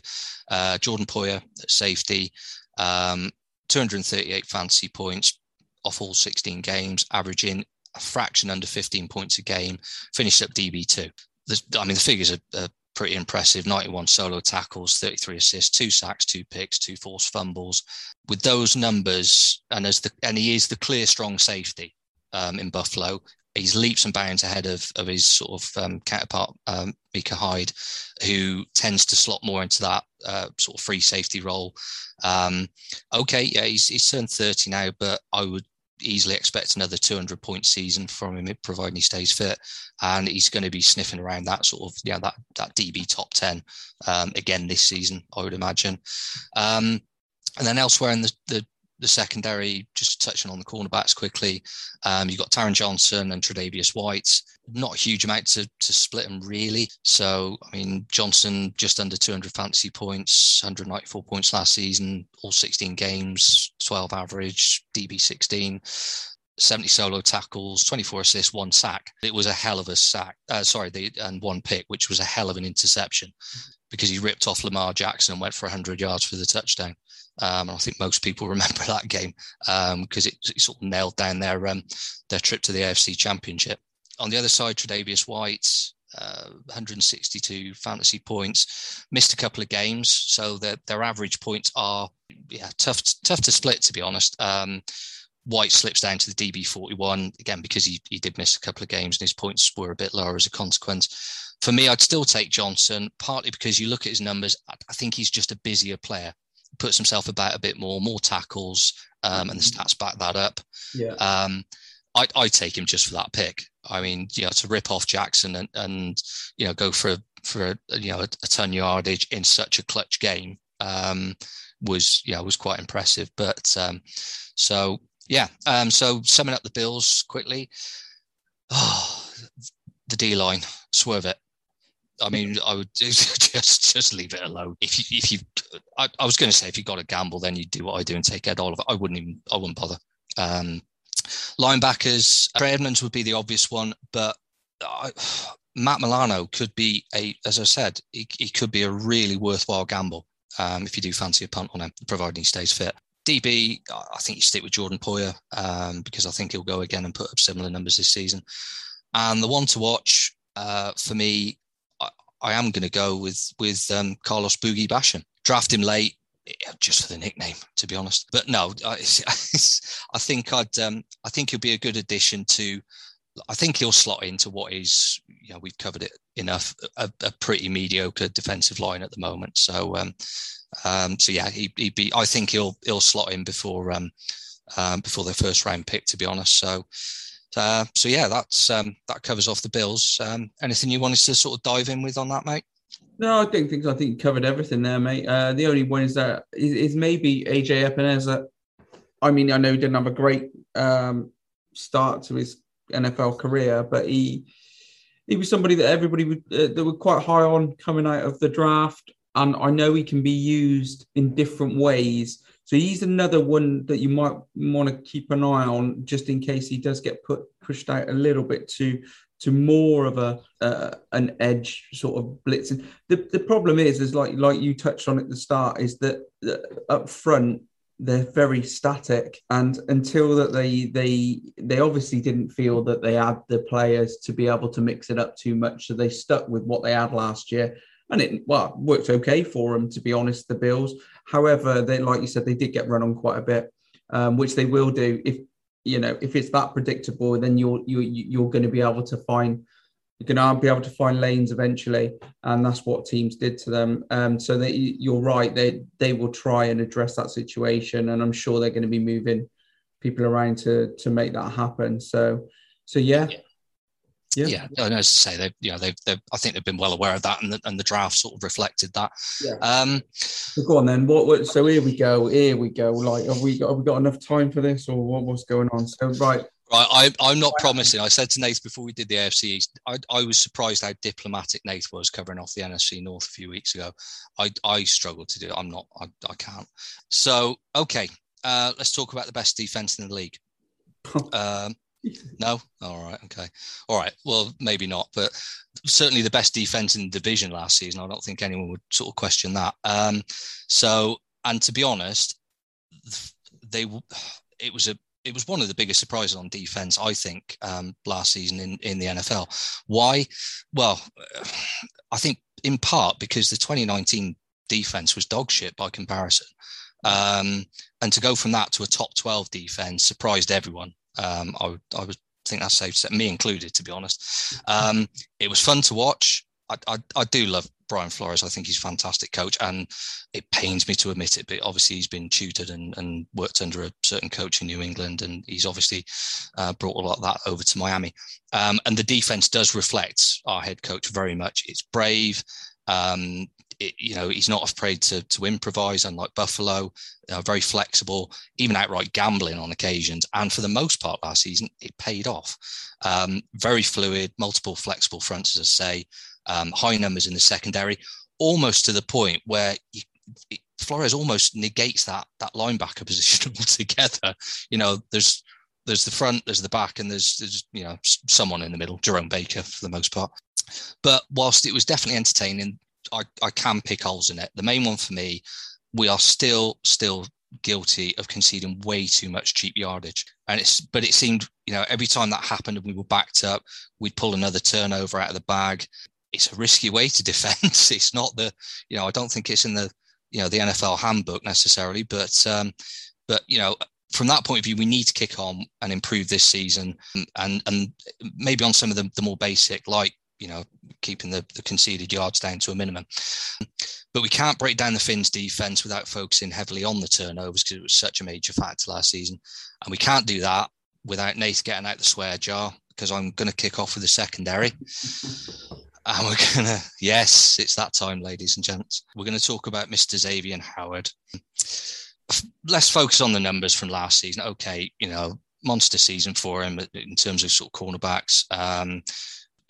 uh, Jordan Poyer safety, um, 238 fantasy points off all 16 games, averaging a fraction under 15 points a game. Finished up DB2. The, I mean, the figures are, are pretty impressive 91 solo tackles 33 assists two sacks two picks two forced fumbles with those numbers and as the and he is the clear strong safety um, in buffalo he's leaps and bounds ahead of, of his sort of um, counterpart, um, Micah Hyde, who tends to slot more into that uh, sort of free safety role. Um, okay, yeah, he's, he's turned 30 now, but I would easily expect another 200 point season from him, providing he stays fit. And he's going to be sniffing around that sort of, yeah, that, that DB top 10 um, again this season, I would imagine. Um, and then elsewhere in the, the the secondary, just touching on the cornerbacks quickly, um, you've got Taron Johnson and Tre'Davious White. Not a huge amount to, to split them really. So, I mean, Johnson just under 200 fantasy points, 194 points last season, all 16 games, 12 average, DB 16. 70 solo tackles, 24 assists, one sack. It was a hell of a sack. Uh, sorry, and one pick, which was a hell of an interception because he ripped off Lamar Jackson and went for 100 yards for the touchdown. Um, I think most people <laughs> remember that game because um, it, it, sort of nailed down their um, their trip to the AFC Championship. On the other side, Tre'Davious White, uh, 162 fantasy points, missed a couple of games, so their their average points are yeah tough tough to split to be honest. Um, White slips down to the DB 41 again because he, he did miss a couple of games and his points were a bit lower as a consequence. For me, I'd still take Johnson, partly because you look at his numbers. I think he's just a busier player puts himself about a bit more, more tackles, um, and the mm-hmm. stats back that up. Yeah. Um, I I take him just for that pick. I mean, you know, to rip off Jackson and and you know go for for a, you know a, a ton yardage in such a clutch game um, was yeah was quite impressive. But um, so yeah, um, so summing up the Bills quickly. oh, <sighs> the D line, swerve it. I mean, I would <laughs> just just leave it alone. If you, if you, I, I was going to say if you got a gamble, then you do what I do and take Ed Oliver. I wouldn't even, I wouldn't bother. Um, linebackers, Trey Edmunds would be the obvious one, but I, <sighs> Matt Milano could be a, as I said, he, he could be a really worthwhile gamble um, if you do fancy a punt on him, providing he stays fit. DB, I think you stick with Jordan Poyer um, because I think he'll go again and put up similar numbers this season. And the one to watch uh, for me, I, am going to go with with um, Carlos Boogie Basham. Draft him late, just for the nickname, to be honest. But no, I, <laughs> I think I'd um, I think he'll be a good addition to I think he'll slot into what is, you know, we've covered it enough, a, a pretty mediocre defensive line at the moment. So, um, um, so yeah, he, would be. I think he'll he'll slot in before um, um, before their first round pick, to be honest. So, uh, so yeah, that's um, that covers off the Bills. Um, anything you wanted to sort of dive in with on that, mate? No, I don't think I think you covered everything there, mate. Uh, the only one is that is, is maybe AJ Epenesa. I mean, I know he didn't have a great um, start to his NFL career, but he he was somebody that everybody would uh, that were quite high on coming out of the draft, and I know he can be used in different ways. So he's another one that you might want to keep an eye on, just in case he does get put pushed out a little bit to to more of a uh, an edge sort of blitzing. The the problem is, is like like you touched on at the start, is that, that up front they're very static. And until that they they they obviously didn't feel that they had the players to be able to mix it up too much. So they stuck with what they had last year and it well worked okay for them to be honest the bills however they like you said they did get run on quite a bit um, which they will do if you know if it's that predictable then you're you you're going to be able to find you're going to be able to find lanes eventually, and that's what teams did to them. Um, so they, you're right; they they will try and address that situation, and I'm sure they're going to be moving people around to to make that happen. So, so yeah. Yeah. yeah. And as I say, they, you know, they've, they've, I think they've been well aware of that, and the, and the draft sort of reflected that. Yeah. Um, so go on then. What, what? So here we go. Here we go. Like, have we got, have we got enough time for this, or what, what's going on? So right, Right, I, am not promising. I said to Nate before we did the AFC East, I, I, was surprised how diplomatic Nate was covering off the NFC North a few weeks ago. I, I struggled to do it. I'm not, I, I can't. So, okay, uh, let's talk about the best defense in the league. <laughs> um, no? All right, okay. All right, well, maybe not, but certainly the best defense in the division last season. I don't think anyone would sort of question that. Um, so, and to be honest, they it was a it was one of the biggest surprises on defense, I think, um, last season in, in the NFL. Why? Well, I think in part because the 2019 defense was dog shit by comparison. Um, and to go from that to a top 12 defense surprised everyone. Um, I, I would think that's safe to say, me included, to be honest. Um, it was fun to watch. I, I, I do love Brian Flores. I think he's a fantastic coach, and it pains me to admit it, but obviously he's been tutored and, and worked under a certain coach in New England, and he's obviously uh, brought a lot of that over to Miami. Um, and the defense does reflect our head coach very much. It's brave. Um, it, you know, he's not afraid to to improvise, unlike Buffalo. Uh, very flexible, even outright gambling on occasions. And for the most part last season, it paid off. Um, very fluid, multiple flexible fronts, as I say um, high numbers in the secondary, almost to the point where you, Flores almost negates that that linebacker <laughs> position altogether. You know, there's there's the front, there's the back, and there's there's you know someone in the middle, Jerome Baker for the most part. But whilst it was definitely entertaining, I, I can pick holes in it. The main one for me, we are still still guilty of conceding way too much cheap yardage. And it's but it seemed, you know, every time that happened and we were backed up, we'd pull another turnover out of the bag it's a risky way to <laughs> defend. it's not the, you know, I don't think it's in the, you know, the NFL handbook necessarily, but, um, but you know, from that point of view, we need to kick on and improve this season, and and maybe on some of the, the more basic, like you know, keeping the, the conceded yards down to a minimum. But we can't break down the Fins defense without focusing heavily on the turnovers because it was such a major factor last season, and we can't do that without Nath getting out the swear jar because I'm going to kick off with the secondary. And we're going to, yes, it's that time, ladies and gents. We're going to talk about Mr. Xavier Howard. Let's focus on the numbers from last season. Okay, you know, monster season for him in terms of sort of cornerbacks. Um,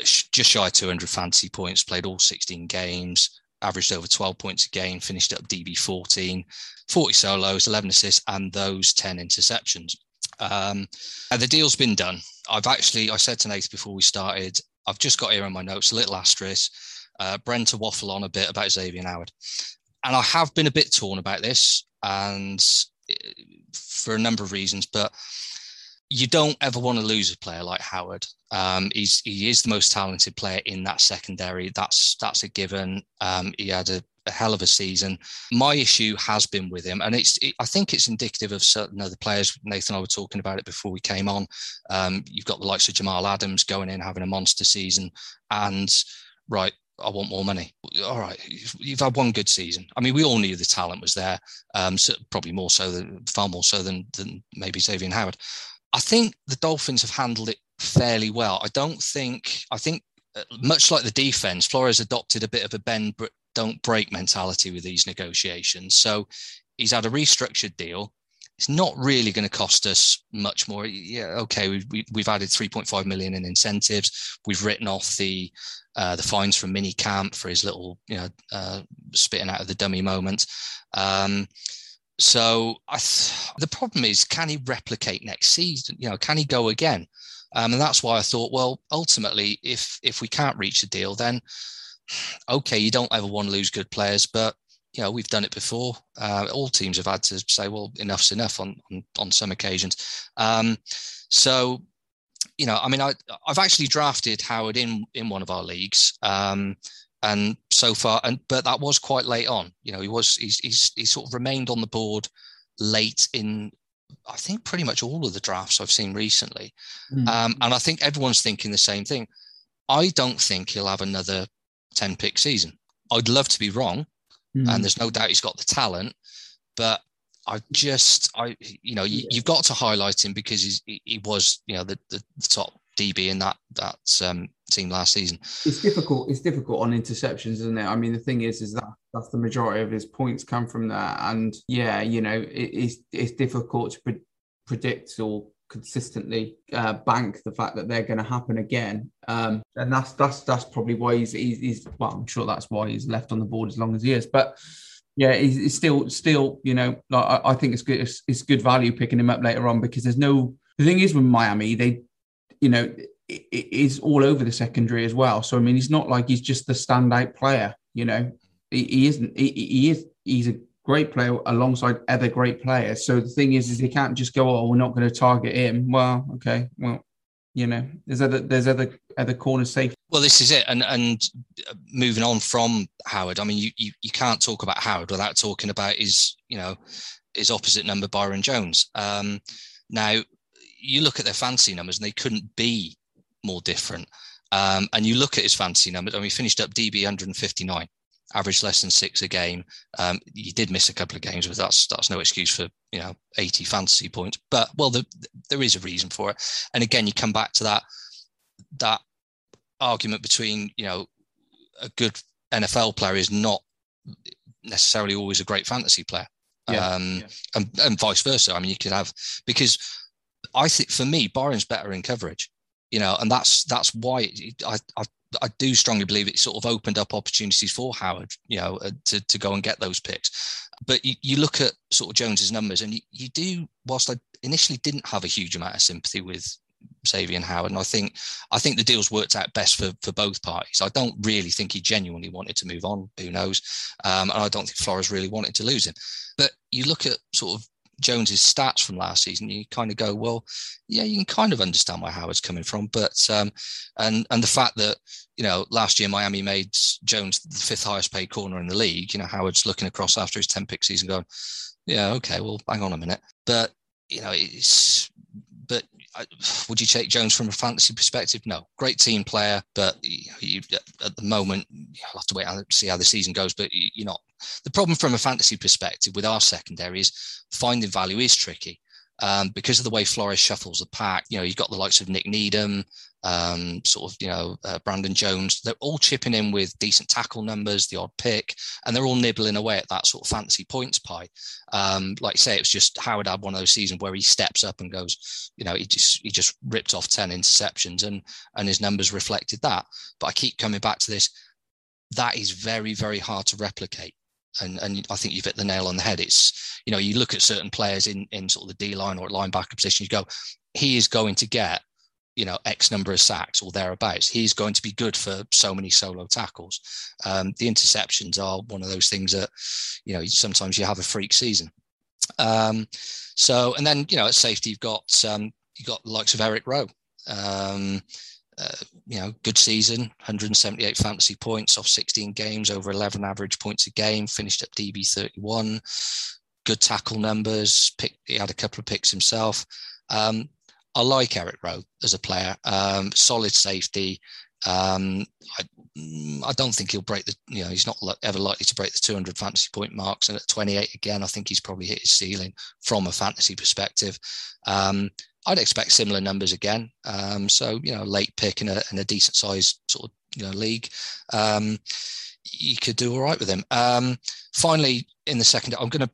just shy of 200 fantasy points, played all 16 games, averaged over 12 points a game, finished up DB 14, 40 solos, 11 assists, and those 10 interceptions. Um, the deal's been done. I've actually, I said to Nate before we started, I've just got here in my notes a little asterisk. Uh, Brent to waffle on a bit about Xavier Howard. And I have been a bit torn about this and eh, for a number of reasons, but you don't ever want to lose a player like Howard. Um, he's he is the most talented player in that secondary. That's that's a given. Um, he had a, a, hell of a season. My issue has been with him, and it's it, I think it's indicative of certain other players. Nathan I were talking about it before we came on. Um, you've got the likes of Jamal Adams going in having a monster season, and right. I want more money. All right, you've had one good season. I mean, we all knew the talent was there, um, so probably more so than far more so than than maybe Xavier Howard. I think the Dolphins have handled it fairly well. I don't think, I think uh, much like the defense, Flores adopted a bit of a bend, but don't break mentality with these negotiations. So he's had a restructured deal. It's not really going to cost us much more. Yeah, okay, we've, we've added 3.5 million in incentives. We've written off the uh, the fines from mini camp for his little, you know, uh, spitting out of the dummy moment. Um, so th- the problem is, can he replicate next season? You know, can he go again? Um, and that's why I thought, well, ultimately, if if we can't reach a deal, then okay, you don't ever want to lose good players, but you know we've done it before. Uh, all teams have had to say, well, enough's enough on on, on some occasions. Um, so you know, I mean, I I've actually drafted Howard in in one of our leagues. Um, and so far, and but that was quite late on. You know, he was he's he's he sort of remained on the board late in I think pretty much all of the drafts I've seen recently, mm. um, and I think everyone's thinking the same thing. I don't think he'll have another ten pick season. I'd love to be wrong, mm. and there's no doubt he's got the talent, but I just I you know you, have got to highlight him because he, he was you know the, the, the top DB in that that um, team last season. It's difficult. It's difficult on interceptions, isn't it? I mean, the thing is, is that that's the majority of his points come from that, and yeah, you know, it, it's it's difficult to pre- predict or consistently uh, bank the fact that they're going to happen again. Um, and that's that's that's probably why he's, he's, he's well, I'm sure that's why he's left on the board as long as he is, but. Yeah, he's, he's still, still, you know, like I, I think it's good. It's, it's good value picking him up later on because there's no. The thing is with Miami, they you know, is all over the secondary as well. So I mean, he's not like he's just the standout player. You know, he, he isn't. He, he, is. He's a great player alongside other great players. So the thing is, is he can't just go, "Oh, we're not going to target him." Well, okay, well, you know, there's other there's other other corners safe. Well, this is it, and and moving on from Howard, I mean, you you, you can't talk about Howard without talking about his you know his opposite number, Byron Jones. Um, now you look at their fancy numbers and they couldn't be more different. Um, and you look at his fantasy numbers, and mean, he finished up DB 159, average less than six a game. Um, he did miss a couple of games, but that's that's no excuse for you know 80 fantasy points. But well, the, there is a reason for it. And again, you come back to that that argument between you know a good NFL player is not necessarily always a great fantasy player. Yeah, um, yeah. And, and vice versa. I mean, you could have because I think for me, Byron's better in coverage, you know, and that's that's why it, I, I I do strongly believe it sort of opened up opportunities for Howard, you know, uh, to, to go and get those picks. But you, you look at sort of Jones's numbers, and you, you do. Whilst I initially didn't have a huge amount of sympathy with Xavier and Howard, and I think I think the deals worked out best for for both parties. I don't really think he genuinely wanted to move on. Who knows? Um, and I don't think Flores really wanted to lose him. But you look at sort of Jones's stats from last season, you kind of go, well, yeah, you can kind of understand where Howard's coming from, but um, and and the fact that you know last year Miami made Jones the fifth highest paid corner in the league. You know, Howard's looking across after his ten pick season, going, yeah, okay, well, hang on a minute, but you know, it's would you take Jones from a fantasy perspective? No, great team player, but you, at the moment you'll have to wait and see how the season goes. But you're not. The problem from a fantasy perspective with our secondary is finding value is tricky. um, because of the way Flores shuffles the pack. You know, you've got the likes of Nik Needham, um, sort of, you know, uh, Brandon Jones. They're all chipping in with decent tackle numbers, the odd pick, and they're all nibbling away at that sort of fancy points pie. Um, like say, it was just Howard had one of those seasons where he steps up and goes, you know, he just he just ripped off ten interceptions, and and his numbers reflected that. But I keep coming back to this. That is very very hard to replicate and and I think you've hit the nail on the head. It's you know you look at certain players in in sort of the D line or at linebacker position, you go, he is going to get you know X number of sacks or thereabouts. He's going to be good for so many solo tackles. Um, the interceptions are one of those things that you know sometimes you have a freak season. Um, so and then you know at safety you've got um, you've got the likes of Eric Rowe. Um, uh, you know, good season, 178 fantasy points off 16 games, over 11 average points a game, finished at DB 31. Good tackle numbers. Pick, he had a couple of picks himself. Um, I like Eric Rowe as a player. Um, solid safety. Um, I, mm, I, don't think he'll break the, you know, he's not ever likely to break the 200 fantasy point marks. And at 28 again, I think he's probably hit his ceiling from a fantasy perspective. Um, I'd expect similar numbers again. Um, so you know, late pick in a, in a decent sized sort of you know league, um, you could do all right with him. Um, finally, in the second, I'm going to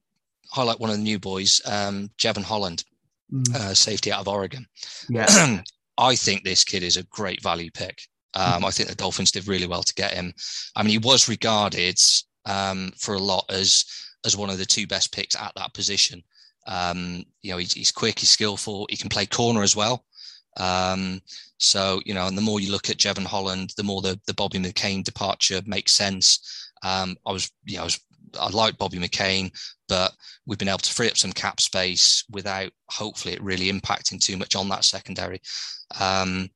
highlight one of the new boys, um, Jevon Holland, mm. uh, safety out of Oregon. Yeah, <clears throat> I think this kid is a great value pick. Um, I think the Dolphins did really well to get him. I mean, he was regarded um, for a lot as as one of the two best picks at that position. Um, you know, he's, he's, quick, he's skillful, he can play corner as well. Um, so, you know, and the more you look at Jevon Holland, the more the, the Bobby McCain departure makes sense. Um, I was, you know, I was, I like Bobby McCain, but we've been able to free up some cap space without hopefully it really impacting too much on that secondary. Um,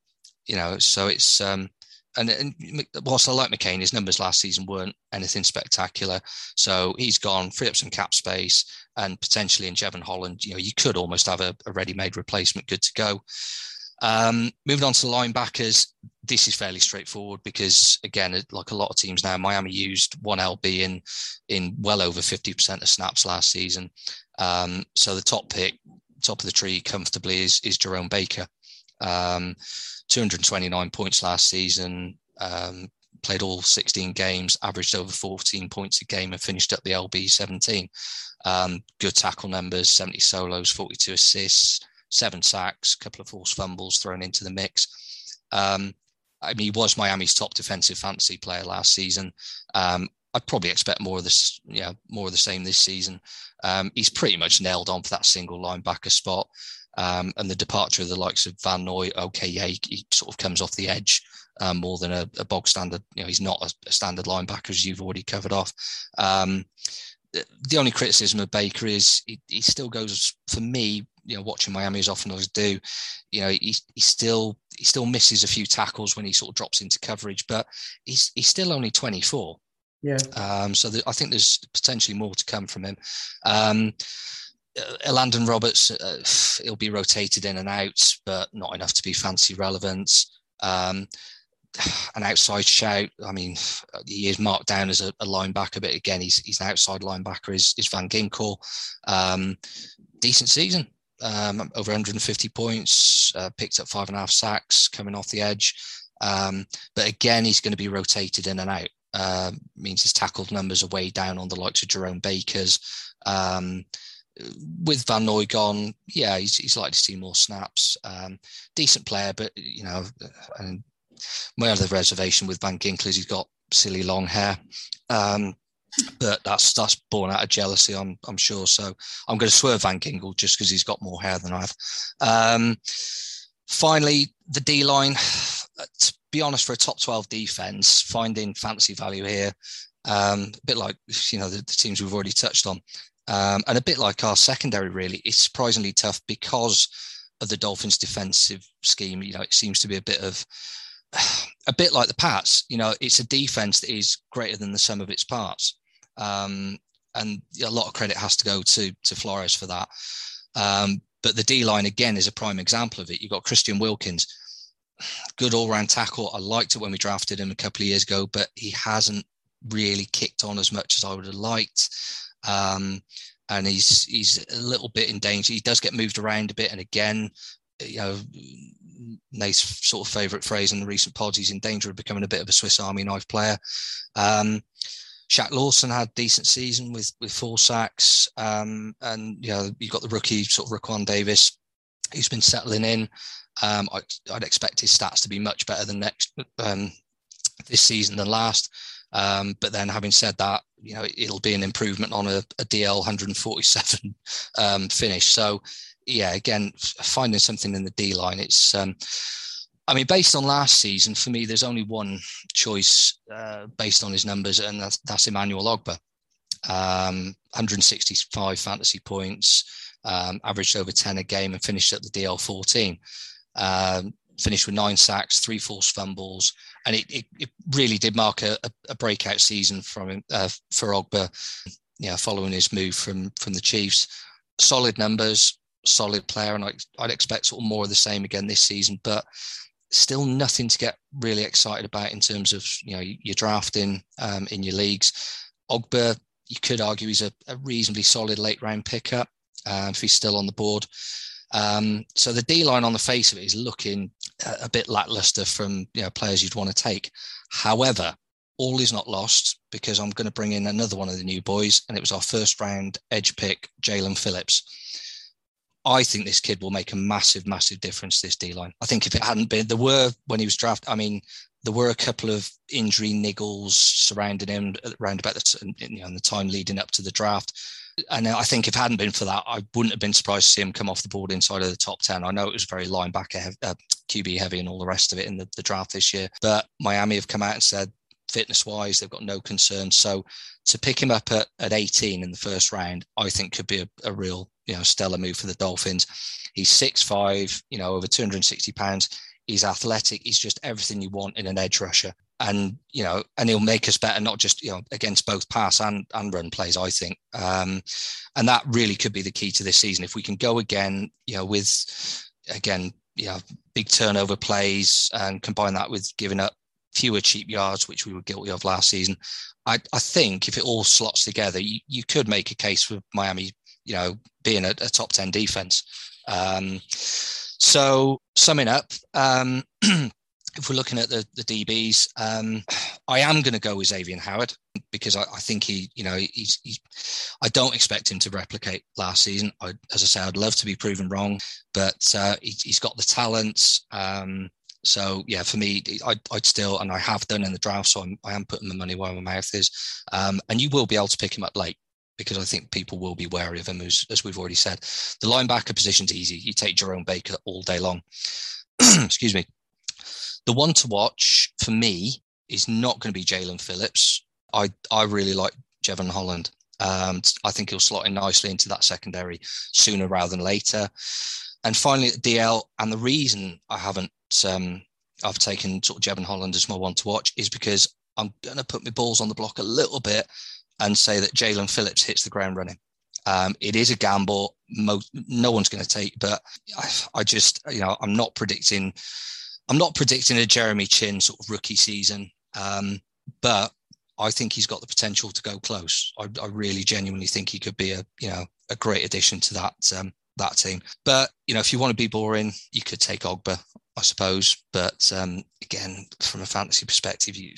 you know, so it's, um, and, and whilst I like McCain, his numbers last season weren't anything spectacular. So he's gone, free up some cap space, and potentially in Jevon Holland, you know, you could almost have a, a ready-made replacement good to go. Um, moving on to the linebackers, this is fairly straightforward because again, like a lot of teams now, Miami used one LB in in well over 50% of snaps last season. Um, so the top pick, top of the tree comfortably is is Jerome Baker. Um, 229 points last season, um, played all 16 games, averaged over 14 points a game, and finished up the LB 17. Um, good tackle numbers 70 solos, 42 assists, seven sacks, a couple of forced fumbles thrown into the mix. Um, I mean, he was Miami's top defensive fantasy player last season. Um, I'd probably expect more of this, yeah, more of the same this season. Um, he's pretty much nailed on for that single linebacker spot. Um, and the departure of the likes of Van Noy, okay, yeah, he, he sort of comes off the edge um, more than a, a, bog standard. You know, he's not a, a, standard linebacker as you've already covered off. Um, the only criticism of Baker is he, he, still goes for me. You know, watching Miami as often as I do, you know, he, he still he still misses a few tackles when he sort of drops into coverage, but he's he's still only 24. Yeah. Um, so I think there's potentially more to come from him. Um, uh, Elandon Roberts, uh, <sighs> he'll be rotated in and out, but not enough to be fancy relevant. Um, <sighs> an outside shout. I mean, he is marked down as a, a, linebacker, but again, he's he's an outside linebacker. Is is Van Ginkel? Um, decent season, um, over 150 points, uh, picked up five and a half sacks coming off the edge. Um, but again, he's going to be rotated in and out. Uh, means his tackled numbers are way down on the likes of Jerome Baker's. Um, with Van Noy gone, yeah, he's, he's likely to see more snaps. Um, decent player, but you know, and my other reservation with Van Ginkel is he's got silly long hair. Um, but that's that's born out of jealousy, I'm I'm sure. So I'm going to swerve Van Ginkel just because he's got more hair than I have. Um, finally, the D line. To be honest, for a top 12 defense, finding fantasy value here, um, a bit like you know the, the teams we've already touched on. Um, and a bit like our secondary, really, it's surprisingly tough because of the Dolphins' defensive scheme. You know, it seems to be a bit of <sighs> a bit like the Pats. You know, it's a defense that is greater than the sum of its parts, um, and a lot of credit has to go to to Flores for that. Um, but the D line again is a prime example of it. You've got Christian Wilkins, good all round tackle. I liked it when we drafted him a couple of years ago, but he hasn't really kicked on as much as I would have liked. Um, and he's he's a little bit in danger. He does get moved around a bit, and again, you know, nice sort of favourite phrase in the recent pods. He's in danger of becoming a bit of a Swiss Army knife player. Um, Shaq Lawson had a decent season with with four sacks, um, and you know you've got the rookie sort of Raekwon Davis, who's been settling in. Um, I, would expect his stats to be much better than next um, this season than last. Um, but then, having said that, you know it'll be an improvement on a, a DL 147 <laughs> um, finish. So, yeah, again, finding something in the D line. It's, um, I mean, based on last season, for me, there's only one choice uh, based on his numbers, and that's, that's Emmanuel Ogbah. Um, 165 fantasy points, um, averaged over 10 a game, and finished at the DL 14. Um, finished with nine sacks, three forced fumbles, and it, it, it really did mark a, a breakout season from uh, for Ogbah. Yeah, following his move from from the Chiefs, solid numbers, solid player, and I, I'd expect sort of more of the same again this season. But still nothing to get really excited about in terms of you know your drafting um, in your leagues. Ogbah, you could argue he's a, a reasonably solid late round pickup uh, if he's still on the board. Um, so the D line on the face of it is looking a, a bit lackluster from you know, players you'd want to take. However, all is not lost because I'm going to bring in another one of the new boys, and it was our first round edge pick, Jaelan Phillips. I think this kid will make a massive, massive difference this D line. I think if it hadn't been, there were when he was drafted. I mean, there were a couple of injury niggles surrounding him around about the, you know, the time leading up to the draft and I think if it hadn't been for that, I wouldn't have been surprised to see him come off the board inside of the top 10. I know it was very linebacker, uh, QB heavy and all the rest of it in the, the draft this year, but Miami have come out and said, fitness wise, they've got no concerns. So to pick him up at, at 18 in the first round, I think could be a, a real, you know, stellar move for the Dolphins. He's 6'5, you know, over 260 pounds. He's athletic. He's just everything you want in an edge rusher and you know, and he'll make us better, not just you know against both pass and and run plays. I think, um, and that really could be the key to this season. If we can go again, you know, with again, you know, big turnover plays and combine that with giving up fewer cheap yards, which we were guilty of last season. I, I think if it all slots together, you, you could make a case for Miami, you know, being a, a top 10 defense. Um, so summing up, um, <clears throat> if we're looking at the, the DBs, um, I am going to go with Xavier Howard because I, I think he, you know, he's, he's, I don't expect him to replicate last season. I, as I say, I'd love to be proven wrong, but uh, he, has got the talent. Um, so yeah, for me, I'd, I'd, still, and I have done in the draft, so I'm, I am putting the money where my mouth is. Um, and you will be able to pick him up late because I think people will be wary of him, as, as we've already said. The linebacker position's easy. You take Jerome Baker all day long. <clears throat> Excuse me. The one to watch for me is not going to be Jaelan Phillips. I, I really like Jevon Holland. Um, I think he'll slot in nicely into that secondary sooner rather than later. And finally, at DL, and the reason I haven't, um, I've taken sort of Jevon Holland as my one to watch is because I'm going to put my balls on the block a little bit and say that Jaelan Phillips hits the ground running. Um, it is a gamble. No one's going to take, but I, I, just, you know, I'm not predicting I'm not predicting a Jeremy Chinn sort of rookie season, um, but I think he's got the potential to go close. I, I, really genuinely think he could be a you know a great addition to that um, that team. But you know, if you want to be boring, you could take Ogbah, I suppose. But um, again, from a fantasy perspective, you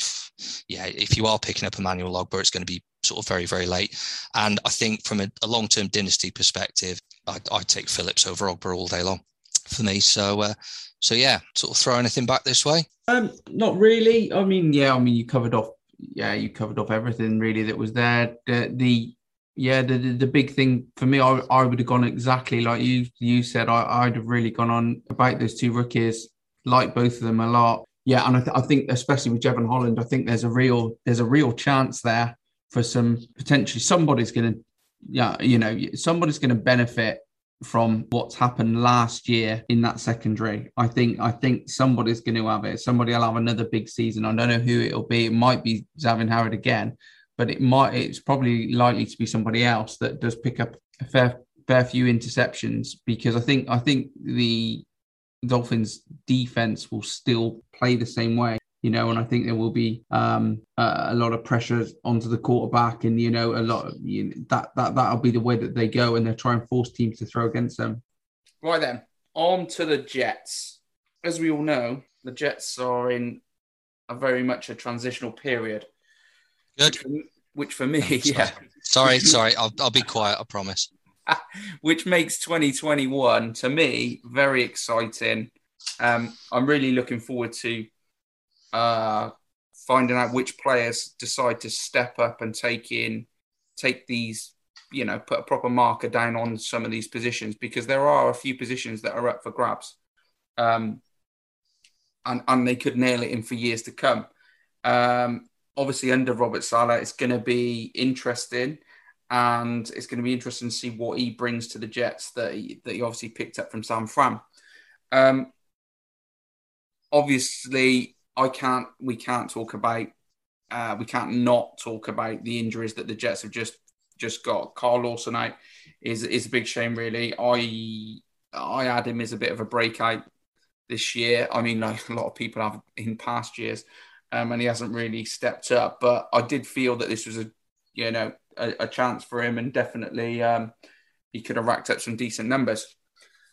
yeah, if you are picking up Emmanuel Ogbah, it's going to be sort of very very late. And I think from a, a long term dynasty perspective, I'd, I'd, take Phillips over Ogbah all day long for me. So uh, so yeah, sort of throw anything back this way? Um, not really. I mean, yeah, I mean you covered off yeah, you covered off everything really that was there. The, the yeah, the, the, the big thing for me, I, I would have gone exactly like you you said. I, I'd have really gone on about those two rookies, like both of them a lot. Yeah, and I, th- I think especially with Jevon Holland, I think there's a real there's a real chance there for some potentially somebody's going to yeah you know somebody's going to benefit from what's happened last year in that secondary. I think I think somebody's going to have it. Somebody will have another big season. I don't know who it'll be. It might be Xavier Howard again, but it might. It's probably likely to be somebody else that does pick up a fair fair few interceptions because I think I think the Dolphins defense will still play the same way. you know, and I think there will be um, uh, a lot of pressure onto the quarterback, and you know, a lot of you know, that that that'll be the way that they go, and they'll try and force teams to throw against them. Right then, on to the Jets. As we all know, the Jets are in a very much a transitional period. Good. Which for me, <laughs> yeah. Sorry, sorry. I'll, I'll be quiet. I promise. <laughs> which makes 2021 to me very exciting. Um, I'm really looking forward to uh, finding out which players decide to step up and take in, take these, you know, put a proper marker down on some of these positions because there are a few positions that are up for grabs. Um, and, and they could nail it in for years to come. Um, obviously, under Robert Saleh, it's going to be interesting, and it's going to be interesting to see what he brings to the Jets that he, that he obviously picked up from San Fran. Um, obviously, I can't. We can't talk about. Uh, we can't not talk about the injuries that the Jets have just just got. Carl Lawson out is is a big shame, really. I I had him as a bit of a breakout this year. I mean, like a lot of people have in past years, um, and he hasn't really stepped up. But I did feel that this was a, you know, a, a chance for him, and definitely um, he could have racked up some decent numbers.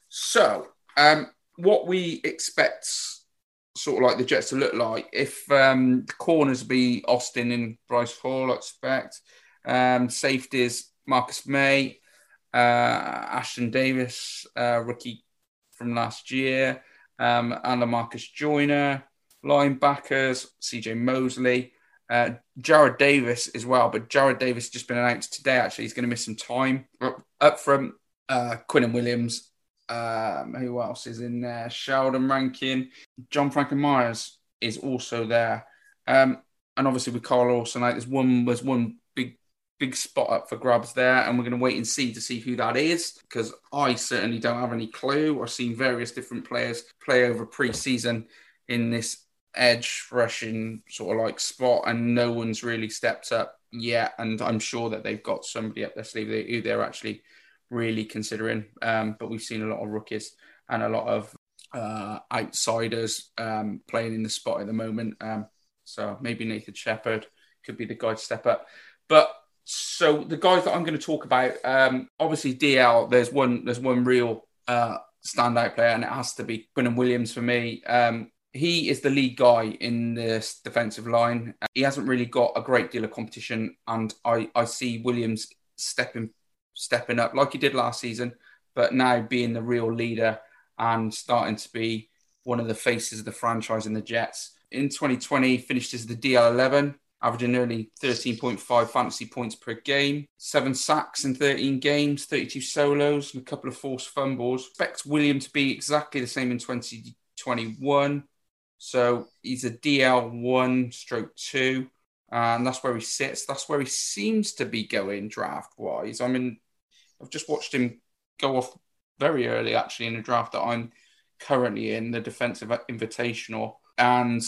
So, um, what we expect, sort of like the Jets to look like, if um, the corners be Austin and Bryce Hall, I expect. Um, safeties Marcus Maye, uh, Ashtyn Davis, uh, rookie from last year um, and Marcus Joyner, linebackers, CJ Mosley, uh, Jarrad Davis as well. But Jarrad Davis has just been announced today, actually, he's going to miss some time. Up from uh, and Williams. Um, who else is in there? Sheldon Rankin, John Franklin Myers is also there. Um, and obviously with Carl Lawson, like, there's one there's one big spot up for grabs there, and we're going to wait and see to see who that is because I certainly don't have any clue. I've seen various different players play over pre-season in this edge rushing sort of like spot, and no one's really stepped up yet. And I'm sure that they've got somebody up their sleeve who they're actually really considering. Um, but we've seen a lot of rookies and a lot of uh, outsiders um, playing in the spot at the moment. Um, so maybe Nathan Shepherd could be the guy to step up. But so the guys that I'm going to talk about, um, obviously DL. There's one. There's one real uh, standout player, and it has to be Quinnen Williams for me. He is the lead guy in this defensive line. Uh, he hasn't really got a great deal of competition, and I, I see Williams stepping stepping up like he did last season, but now being the real leader and starting to be one of the faces of the franchise in the Jets. In 2020, finished as the DL11 averaging nearly 13.5 fantasy points per game, seven sacks in 13 games, 32 solos, and a couple of forced fumbles. Expect William to be exactly the same in 2021. So he's a DL1 stroke two, and that's where he sits. That's where he seems to be going draft wise. I mean, I've just watched him go off very early actually in the draft that I'm currently in, the defensive invitational. And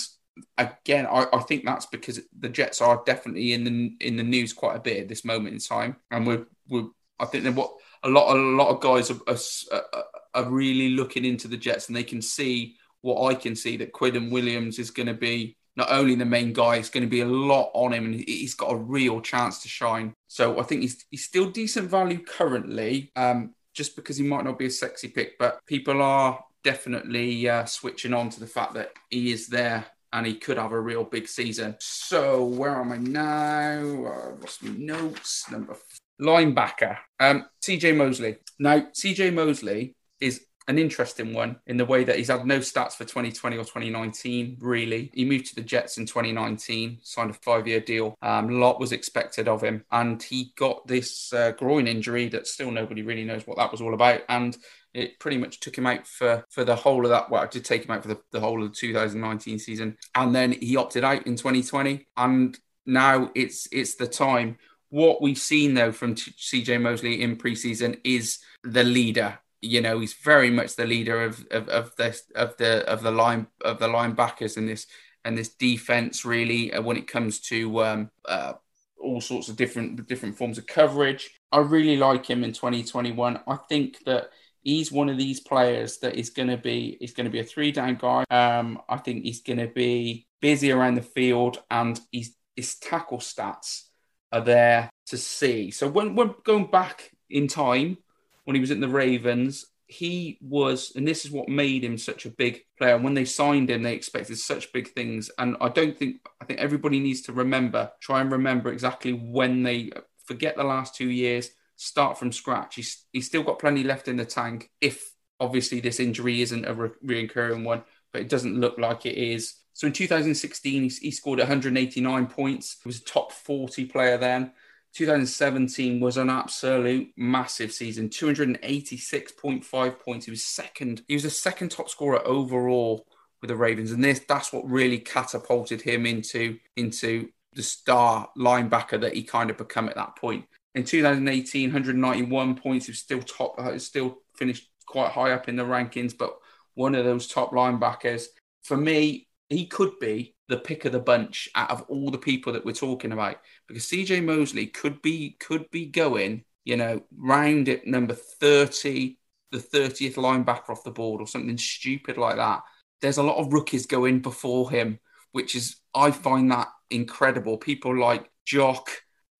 again, I, I, think that's because the Jets are definitely in the in the news quite a bit at this moment in time, and we're, we're I think that what a lot a lot of guys are, are, are, really looking into the Jets, and they can see what I can see that Quinnen Williams is going to be not only the main guy, it's going to be a lot on him, and he's got a real chance to shine. So I think he's he's still decent value currently, um, just because he might not be a sexy pick, but people are definitely uh, switching on to the fact that he is there and he could have a real big season. So where am I now? Uh, lost my notes. Number linebacker, um, CJ Mosley. Now CJ Mosley is an interesting one in the way that he's had no stats for 2020 or 2019, really. He moved to the Jets in 2019, signed a five year deal. Um, a lot was expected of him. And he got this uh, groin injury that still nobody really knows what that was all about. And it pretty much took him out for for the whole of that. Well, it did take him out for the, the whole of the 2019 season, and then he opted out in 2020. And now it's it's the time. What we've seen though from CJ Mosley in preseason is the leader. You know, he's very much the leader of of, of this of the of the line of the linebackers in this and this defense really uh, when it comes to um, uh, all sorts of different different forms of coverage. I really like him in 2021. I think that he's one of these players that is going to be is going to be a three down guy. Um, I think he's going to be busy around the field, and his, his tackle stats are there to see. So when we're going back in time, when he was in the Ravens, he was, and this is what made him such a big player. When they signed him, they expected such big things. And I don't think, I think everybody needs to remember, try and remember exactly when they forget the last two years, start from scratch. He's, he's still got plenty left in the tank if obviously this injury isn't a re- recurring one, but it doesn't look like it is. So in 2016, he, he scored 189 points. He was a top 40 player then. 2017 was an absolute massive season. 286.5 points. He was second. He was the second top scorer overall with the ravens. And this that's what really catapulted him into into the star linebacker that he kind of become at that point. In 2018 191 points. He was still top uh, still finished quite high up in the rankings but one of those top linebackers. For me he could be the pick of the bunch out of all the people that we're talking about because CJ Mosley could be could be going, you know, round at number 30, the 30th linebacker off the board or something stupid like that. There's a lot of rookies going before him, which is I find that incredible. People like Jock,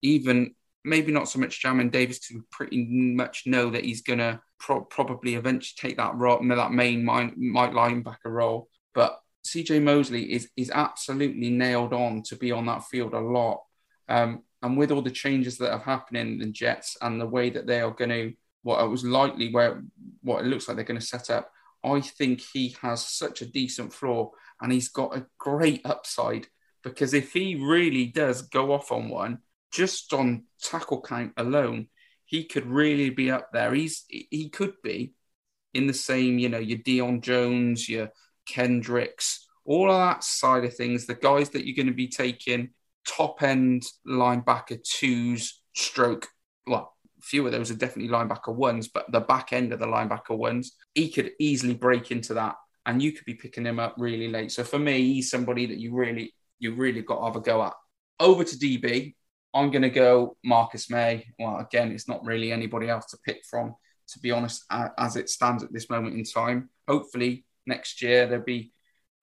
even maybe not so much Jamin Davis, to pretty much know that he's gonna pro- probably eventually take that role, that main mind, linebacker role. But CJ Mosley is is absolutely nailed on to be on that field a lot. Um, and with all the changes that have happened in the Jets and the way that they are going to, what it was likely where what it looks like they're going to set up, I think he has such a decent floor and he's got a great upside because if he really does go off on one, just on tackle count alone, he could really be up there. He's he could be in the same, you know, your Deion Jones, your Kendricks, all of that side of things, the guys that you're going to be taking top end linebacker twos, stroke, well, a few of those are definitely linebacker ones, but the back end of the linebacker ones, he could easily break into that and you could be picking him up really late. So for me, he's somebody that you really, you really got to have a go at. Over to DB, I'm going to go Marcus Maye. Well, again, it's not really anybody else to pick from, to be honest, as it stands at this moment in time. Hopefully, next year there'll be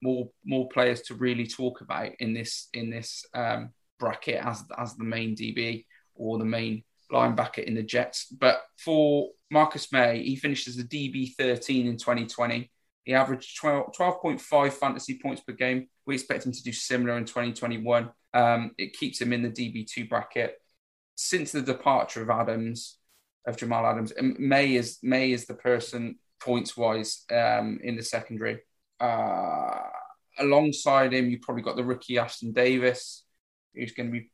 more more players to really talk about in this in this um, bracket as as the main DB or the main linebacker in the Jets. But for Marcus Maye, he finished as a DB 13 in 2020. He averaged 12, 12.5 fantasy points per game. We expect him to do similar in 2021. Um, it keeps him in the DB2 bracket. Since the departure of Adams, of Jamal Adams, Maye is Maye is the person points wise um, in the secondary. Uh, alongside him, you've probably got the rookie Ashtyn Davis, who's going to be,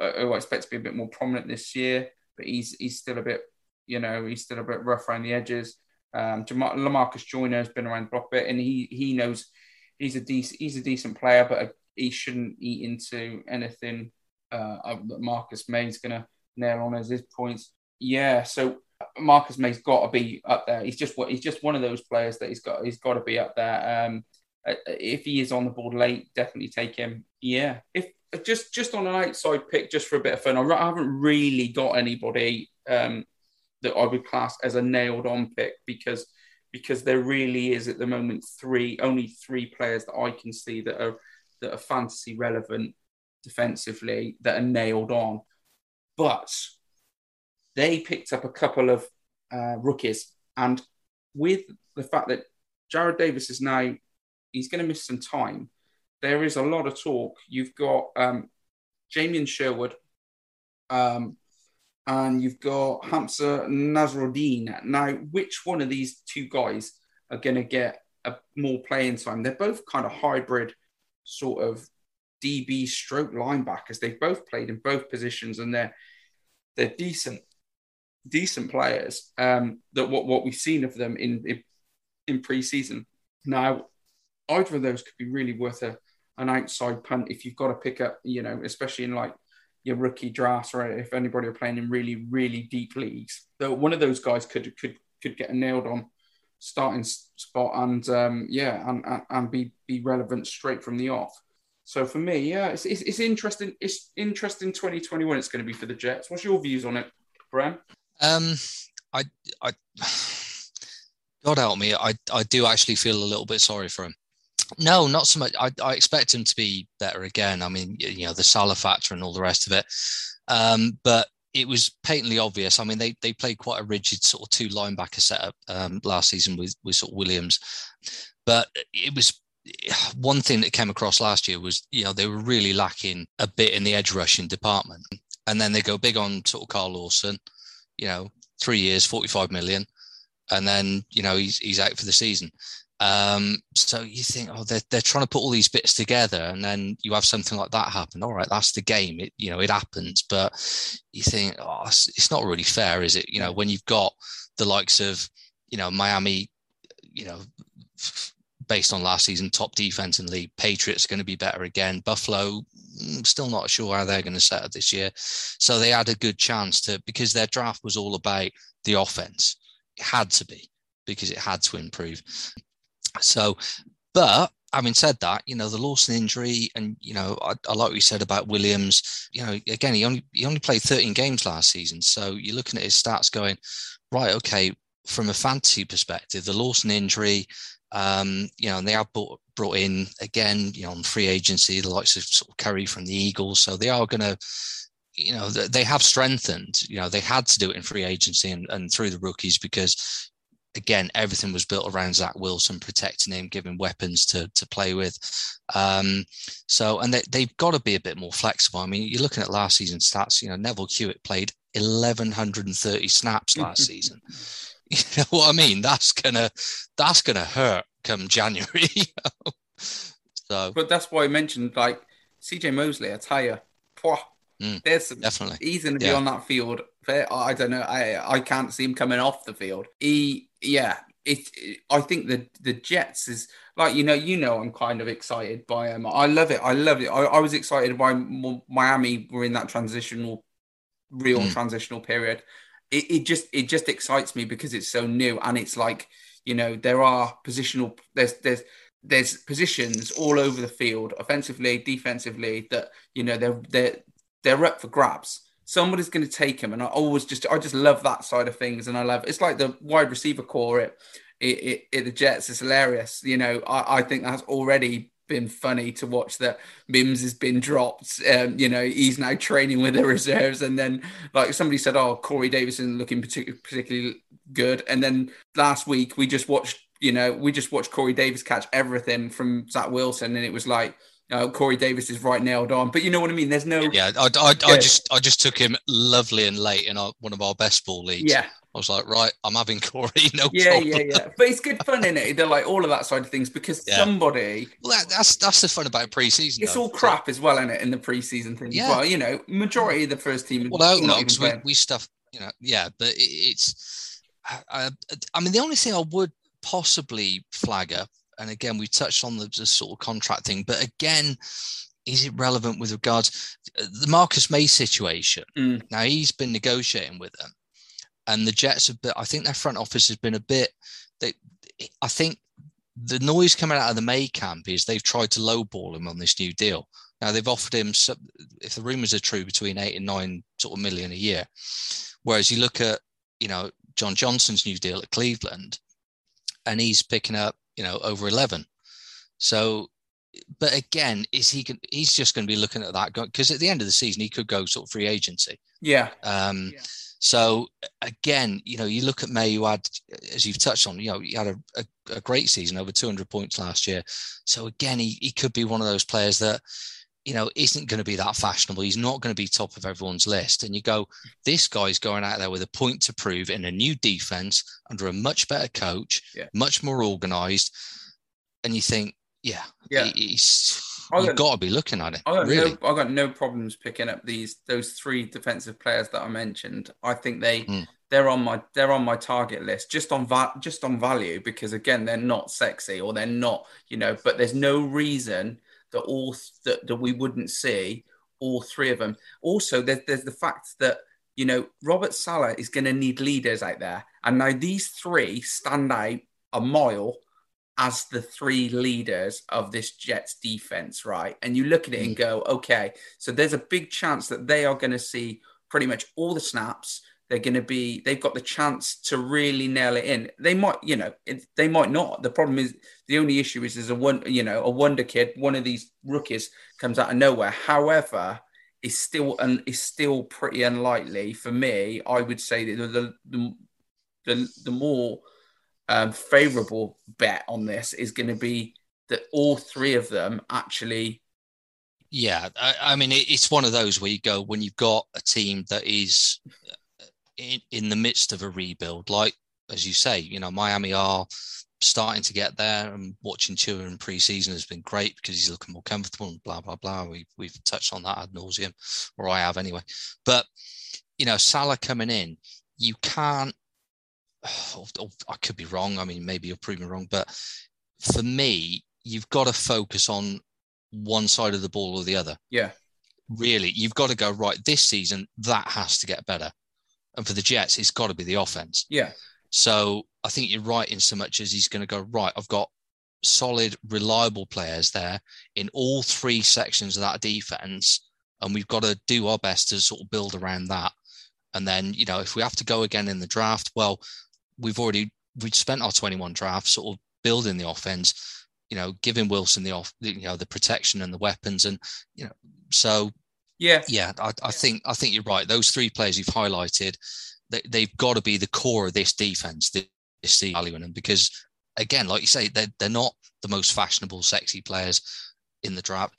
uh, who I expect to be a bit more prominent this year, but he's he's still a bit, you know, he's still a bit rough around the edges. Um, Lamarcus Joyner has been around the block a bit, and he he knows he's a decent he's a decent player, but he shouldn't eat into anything uh, that Marcus Maye's going to nail on as his points. Yeah, so Marcus Maye's got to be up there. He's just he's just one of those players that he's got he's got to be up there. Um, uh, if he is on the board late, definitely take him. Yeah, if just just on an outside pick, just for a bit of fun, I haven't really got anybody um, that I would class as a nailed on pick because because there really is at the moment three only three players that I can see that are that are fantasy relevant defensively that are nailed on, but they picked up a couple of uh, rookies. And with the fact that Jarrad Davis is now, he's going to miss some time, there is a lot of talk. You've got um, Jamien Sherwood, um, and you've got Hamsah Nasirildeen. Now, which one of these two guys are going to get a more playing time? They're both kind of hybrid, sort of DB stroke linebackers. They've both played in both positions, and they're they're decent decent players. Um, that what what we've seen of them in in, in pre-season. Now, either of those could be really worth a an outside punt if you've got to pick up, you know, especially in like your rookie drafts or if anybody are playing in really really deep leagues. Though one of those guys could could could get a nailed on starting spot and um, yeah and, and, be be relevant straight from the off. So for me, yeah, it's, it's, it's interesting. It's interesting. 2021. It's going to be for the Jets. What's your views on it, Bram? Um, I, I, God help me, I, I do actually feel a little bit sorry for him. No, not so much. I, I expect him to be better again. I mean, you know, the Saleh factor and all the rest of it. Um, but it was patently obvious. I mean, they they played quite a rigid sort of two linebacker setup um, last season with with sort of Williams, but it was one thing that came across last year was you know they were really lacking a bit in the edge rushing department, and then they go big on sort of Carl Lawson, you know, three years, forty five million, and then you know he's he's out for the season. Um, so you think, oh, they're, they're trying to put all these bits together, and then you have something like that happen. All right, that's the game. It you know it happens, but you think, oh, it's, not really fair, is it? You know, when you've got the likes of you know Miami, you know, based on last season, top defense in the league. Patriots going to be better again. Buffalo, Mm, still not sure how they're going to set up this year. So they had a good chance to because their draft was all about the offense. It had to be because it had to improve. So, but having said that, you know, the Lawson injury, and you know, I, I, like what you said about Williams. You know, again, he only he only played 13 games last season, so you're looking at his stats, going, right, okay, from a fantasy perspective, the Lawson injury, um, you know, and they have brought, brought in again, you know, on free agency, the likes of sort of Curry from the Eagles, so they are going to. You know, they have strengthened. You know, they had to do it in free agency and, and through the rookies because again, everything was built around Zach Wilson, protecting him, giving weapons to to play with. Um, so, and they, they've got to be a bit more flexible. I mean, you're looking at last season stats. You know, Neville Hewitt played 1130 snaps last <laughs> season. <laughs> You know what I mean? That's gonna that's gonna hurt come January. <laughs> You know? So, but that's why I mentioned like CJ Mosley. I tell you, Mm, There's definitely he's going to be Yeah. on that field. I don't know. I I can't see him coming off the field. He yeah. It, I think the the Jets is like you know you know I'm kind of excited by him. I love it. I love it. I, I was excited by M- Miami. We're in that transitional, real Mm. transitional period. It, it just it just excites me because it's so new and it's like you know there are positional there's there's there's positions all over the field, offensively, defensively, that you know they're they're they're up for grabs. Somebody's going to take them, and I always just I just love that side of things, and I love it's like the wide receiver core at it, it, it, the Jets is hilarious. You know, I, I think that's already been funny to watch that Mims has been dropped. Um, you know, he's now training with the <laughs> reserves, and then like somebody said, oh, Corey Davison looking particularly particularly good, and then last week we just watched. You know, we just watched Corey Davis catch everything from Zach Wilson, and it was like, uh, Corey Davis is right nailed on. But you know what I mean? There's no. Yeah, I, I, I just I just took him lovely and late in our, one of our best ball leagues. Yeah. I was like, right, I'm having <laughs> Corey, no Yeah, problem. yeah, yeah. But it's good fun in it. They're like all of that side of things because Yeah. somebody. Well, that, that's that's the fun about preseason. It's though. all crap as well in it in the preseason thing. Yeah. as Well, you know, majority of the first team. Well, I not even we, we stuff, you know, yeah, but it, it's, I, I mean, the only thing I would possibly flag up, and again, we touched on the, the sort of contract thing, but again, is it relevant with regards the Marcus Maye situation? Mm. Now he's been negotiating with them, and the Jets have been. I think their front office has been a bit. They, I think the noise coming out of the Maye camp is they've tried to lowball him on this new deal. Now they've offered him, some- if the rumours are true, between eight and nine sort of million a year. Whereas you look at, you know, John Johnson's new deal at Cleveland, and he's picking up, you know, over eleven. So, but again, is he? gon- He's just going to be looking at that because at the end of the season he could go sort of free agency. Yeah. Um, So again, you know, you look at Maye, who had, as you've touched on, you know, he had a, a, a great season, over 200 points last year. So again, he, he could be one of those players that, you know, isn't going to be that fashionable. He's not going to be top of everyone's list. And you go, this guy's going out there with a point to prove in a new defense under a much better coach, Yeah. much more organized. And you think, yeah, Yeah. he- he's, I you've got- got to be looking at it. I got really. no, I got no problems picking up these those three defensive players that I mentioned. I think they Mm. they're on my they're on my target list just on va- just on value because again they're not sexy or they're not you know but there's no reason that all th- that, that we wouldn't see all three of them. Also, there's there's the fact that you know Robert Saleh is going to need leaders out there, and now these three stand out a mile as the three leaders of this Jets defense, right? And you look at it and mm. go, okay, so there's a big chance that they are going to see pretty much all the snaps. they're going to be they've got the chance to really nail it in. They might, you know, it, they might not. The problem is the only issue is there's a one, you know, a wonder kid, one of these rookies comes out of nowhere. However, is still and is still pretty unlikely for me. I would say that the the the, the more um, favorable bet on this is going to be that all three of them actually. Yeah, I, I mean it's one of those where you go when you've got a team that is in, in the midst of a rebuild, like as you say, you know, Miami are starting to get there and watching Tua in preseason has been great because he's looking more comfortable and blah blah blah. We we've touched on that ad nauseum, or I have anyway. But you know, Saleh coming in, you can't. <sighs> Oh, oh, I could be wrong. I mean, maybe you'll prove me wrong, but for me, you've got to focus on one side of the ball or the other. Yeah. Really, you've got to go right this season. That has to get better. And for the Jets, it's got to be the offense. Yeah. So I think you're right in so much as he's going to go, right, I've got solid, reliable players there in all three sections of that defense. And we've got to do our best to sort of build around that. And then, you know, if we have to go again in the draft, well, we've already we've spent our 21 drafts sort of building the offense, you know, giving Wilson the off, you know, the protection and the weapons. And, you know, so yeah, yeah, I, I think I think you're right. Those three players you've highlighted, they, they've got to be the core of this defense. This, this value in them because, again, like you say, they're they're not the most fashionable, sexy players in the draft,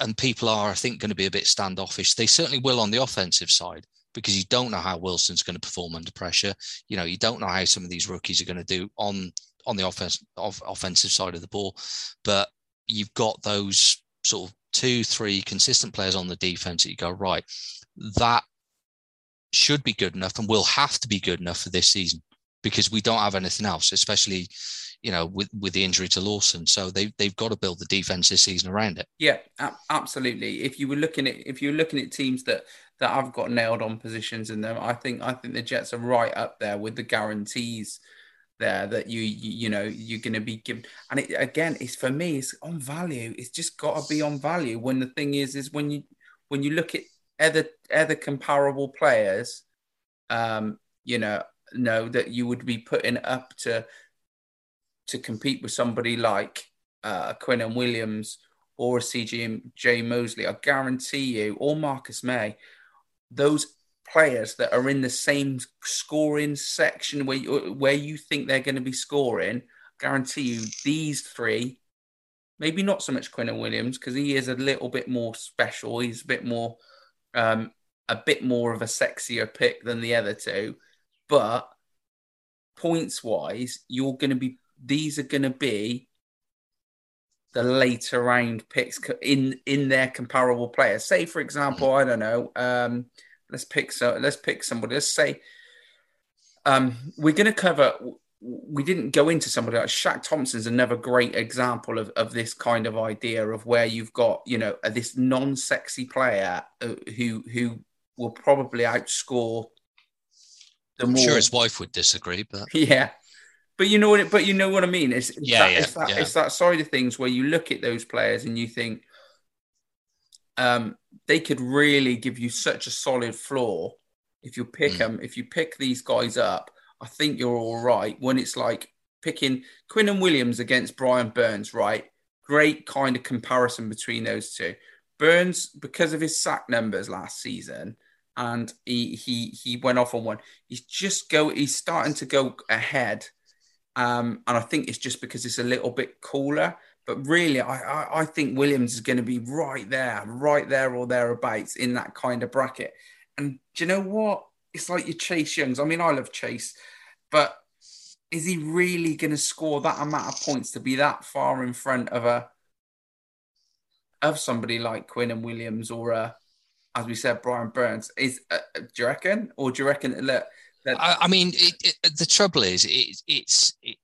and people are, I think, going to be a bit standoffish. They certainly will on the offensive side because you don't know how Wilson's going to perform under pressure. You know, you don't know how some of these rookies are going to do on on the offense of offensive side of the ball, but you've got those sort of two, three consistent players on the defense that you go, right, that should be good enough and will have to be good enough for this season because we don't have anything else, especially, you know, with, with the injury to Lawson. So they, they've got to build the defense this season around it. Yeah, absolutely. If you were looking at, if you're looking at teams that, that I've got nailed on positions in them, I think, I think the Jets are right up there with the guarantees there that you you, you know you're going to be given and it, again it's for me it's on value it's just got to be on value when the thing is is when you when you look at other other comparable players um you know know that you would be putting up to to compete with somebody like uh Quinnen Williams or a CJ Mosley I guarantee you or Marcus Maye, those players that are in the same scoring section where you, where you think they're going to be scoring, guarantee you these three, maybe not so much Quinnen Williams because he is a little bit more special. He's a bit more, um, a bit more of a sexier pick than the other two, but points wise, you're going to be. These are going to be the later round picks in in their comparable players. Say, for example, I don't know. Um, let's pick so let's pick somebody. Let's say um, we're going to cover. We didn't go into somebody like Shaq Thompson's another great example of, of this kind of idea of where you've got you know this non-sexy player uh, who who will probably outscore. The I'm more... sure his wife would disagree, but <laughs> yeah, but you know what? But you know what I mean. It's, it's yeah, that, yeah, it's that, yeah. it's that side of things where you look at those players and you think, um, they could really give you such a solid floor if you pick mm. them. If you pick these guys up, I think you're all right. When it's like picking Quinnen Williams against Brian Burns, right? Great kind of comparison between those two. Burns, because of his sack numbers last season, and he he he went off on one. He's just go. He's starting to go ahead, um, and I think it's just because it's a little bit cooler. But really, I, I, I think Williams is going to be right there, right there or thereabouts in that kind of bracket. And do you know what? It's like your Chase Youngs. I mean, I love Chase, but is he really going to score that amount of points to be that far in front of a of somebody like Quinnen Williams or a, as we said, Brian Burns? Is uh, do you reckon, or do you reckon that? I, I mean, it, it, the trouble is, it, it's it,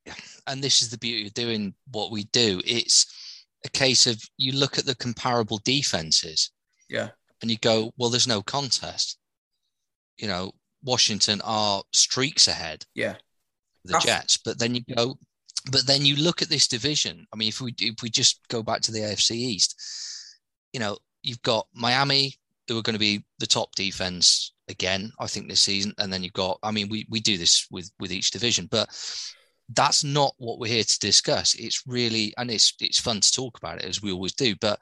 and this is the beauty of doing what we do. It's a case of you look at the comparable defenses, yeah, and you go, well, there's no contest. You know, Washington are streaks ahead, yeah, the Jets, but then you go, but then you look at this division. I mean, if we if we just go back to the AFC East, you know, you've got Miami, who are going to be the top defense again. I think this season, and then you've got. I mean, we we do this with with each division, but that's not what we're here to discuss. It's really, and it's it's fun to talk about it as we always do, but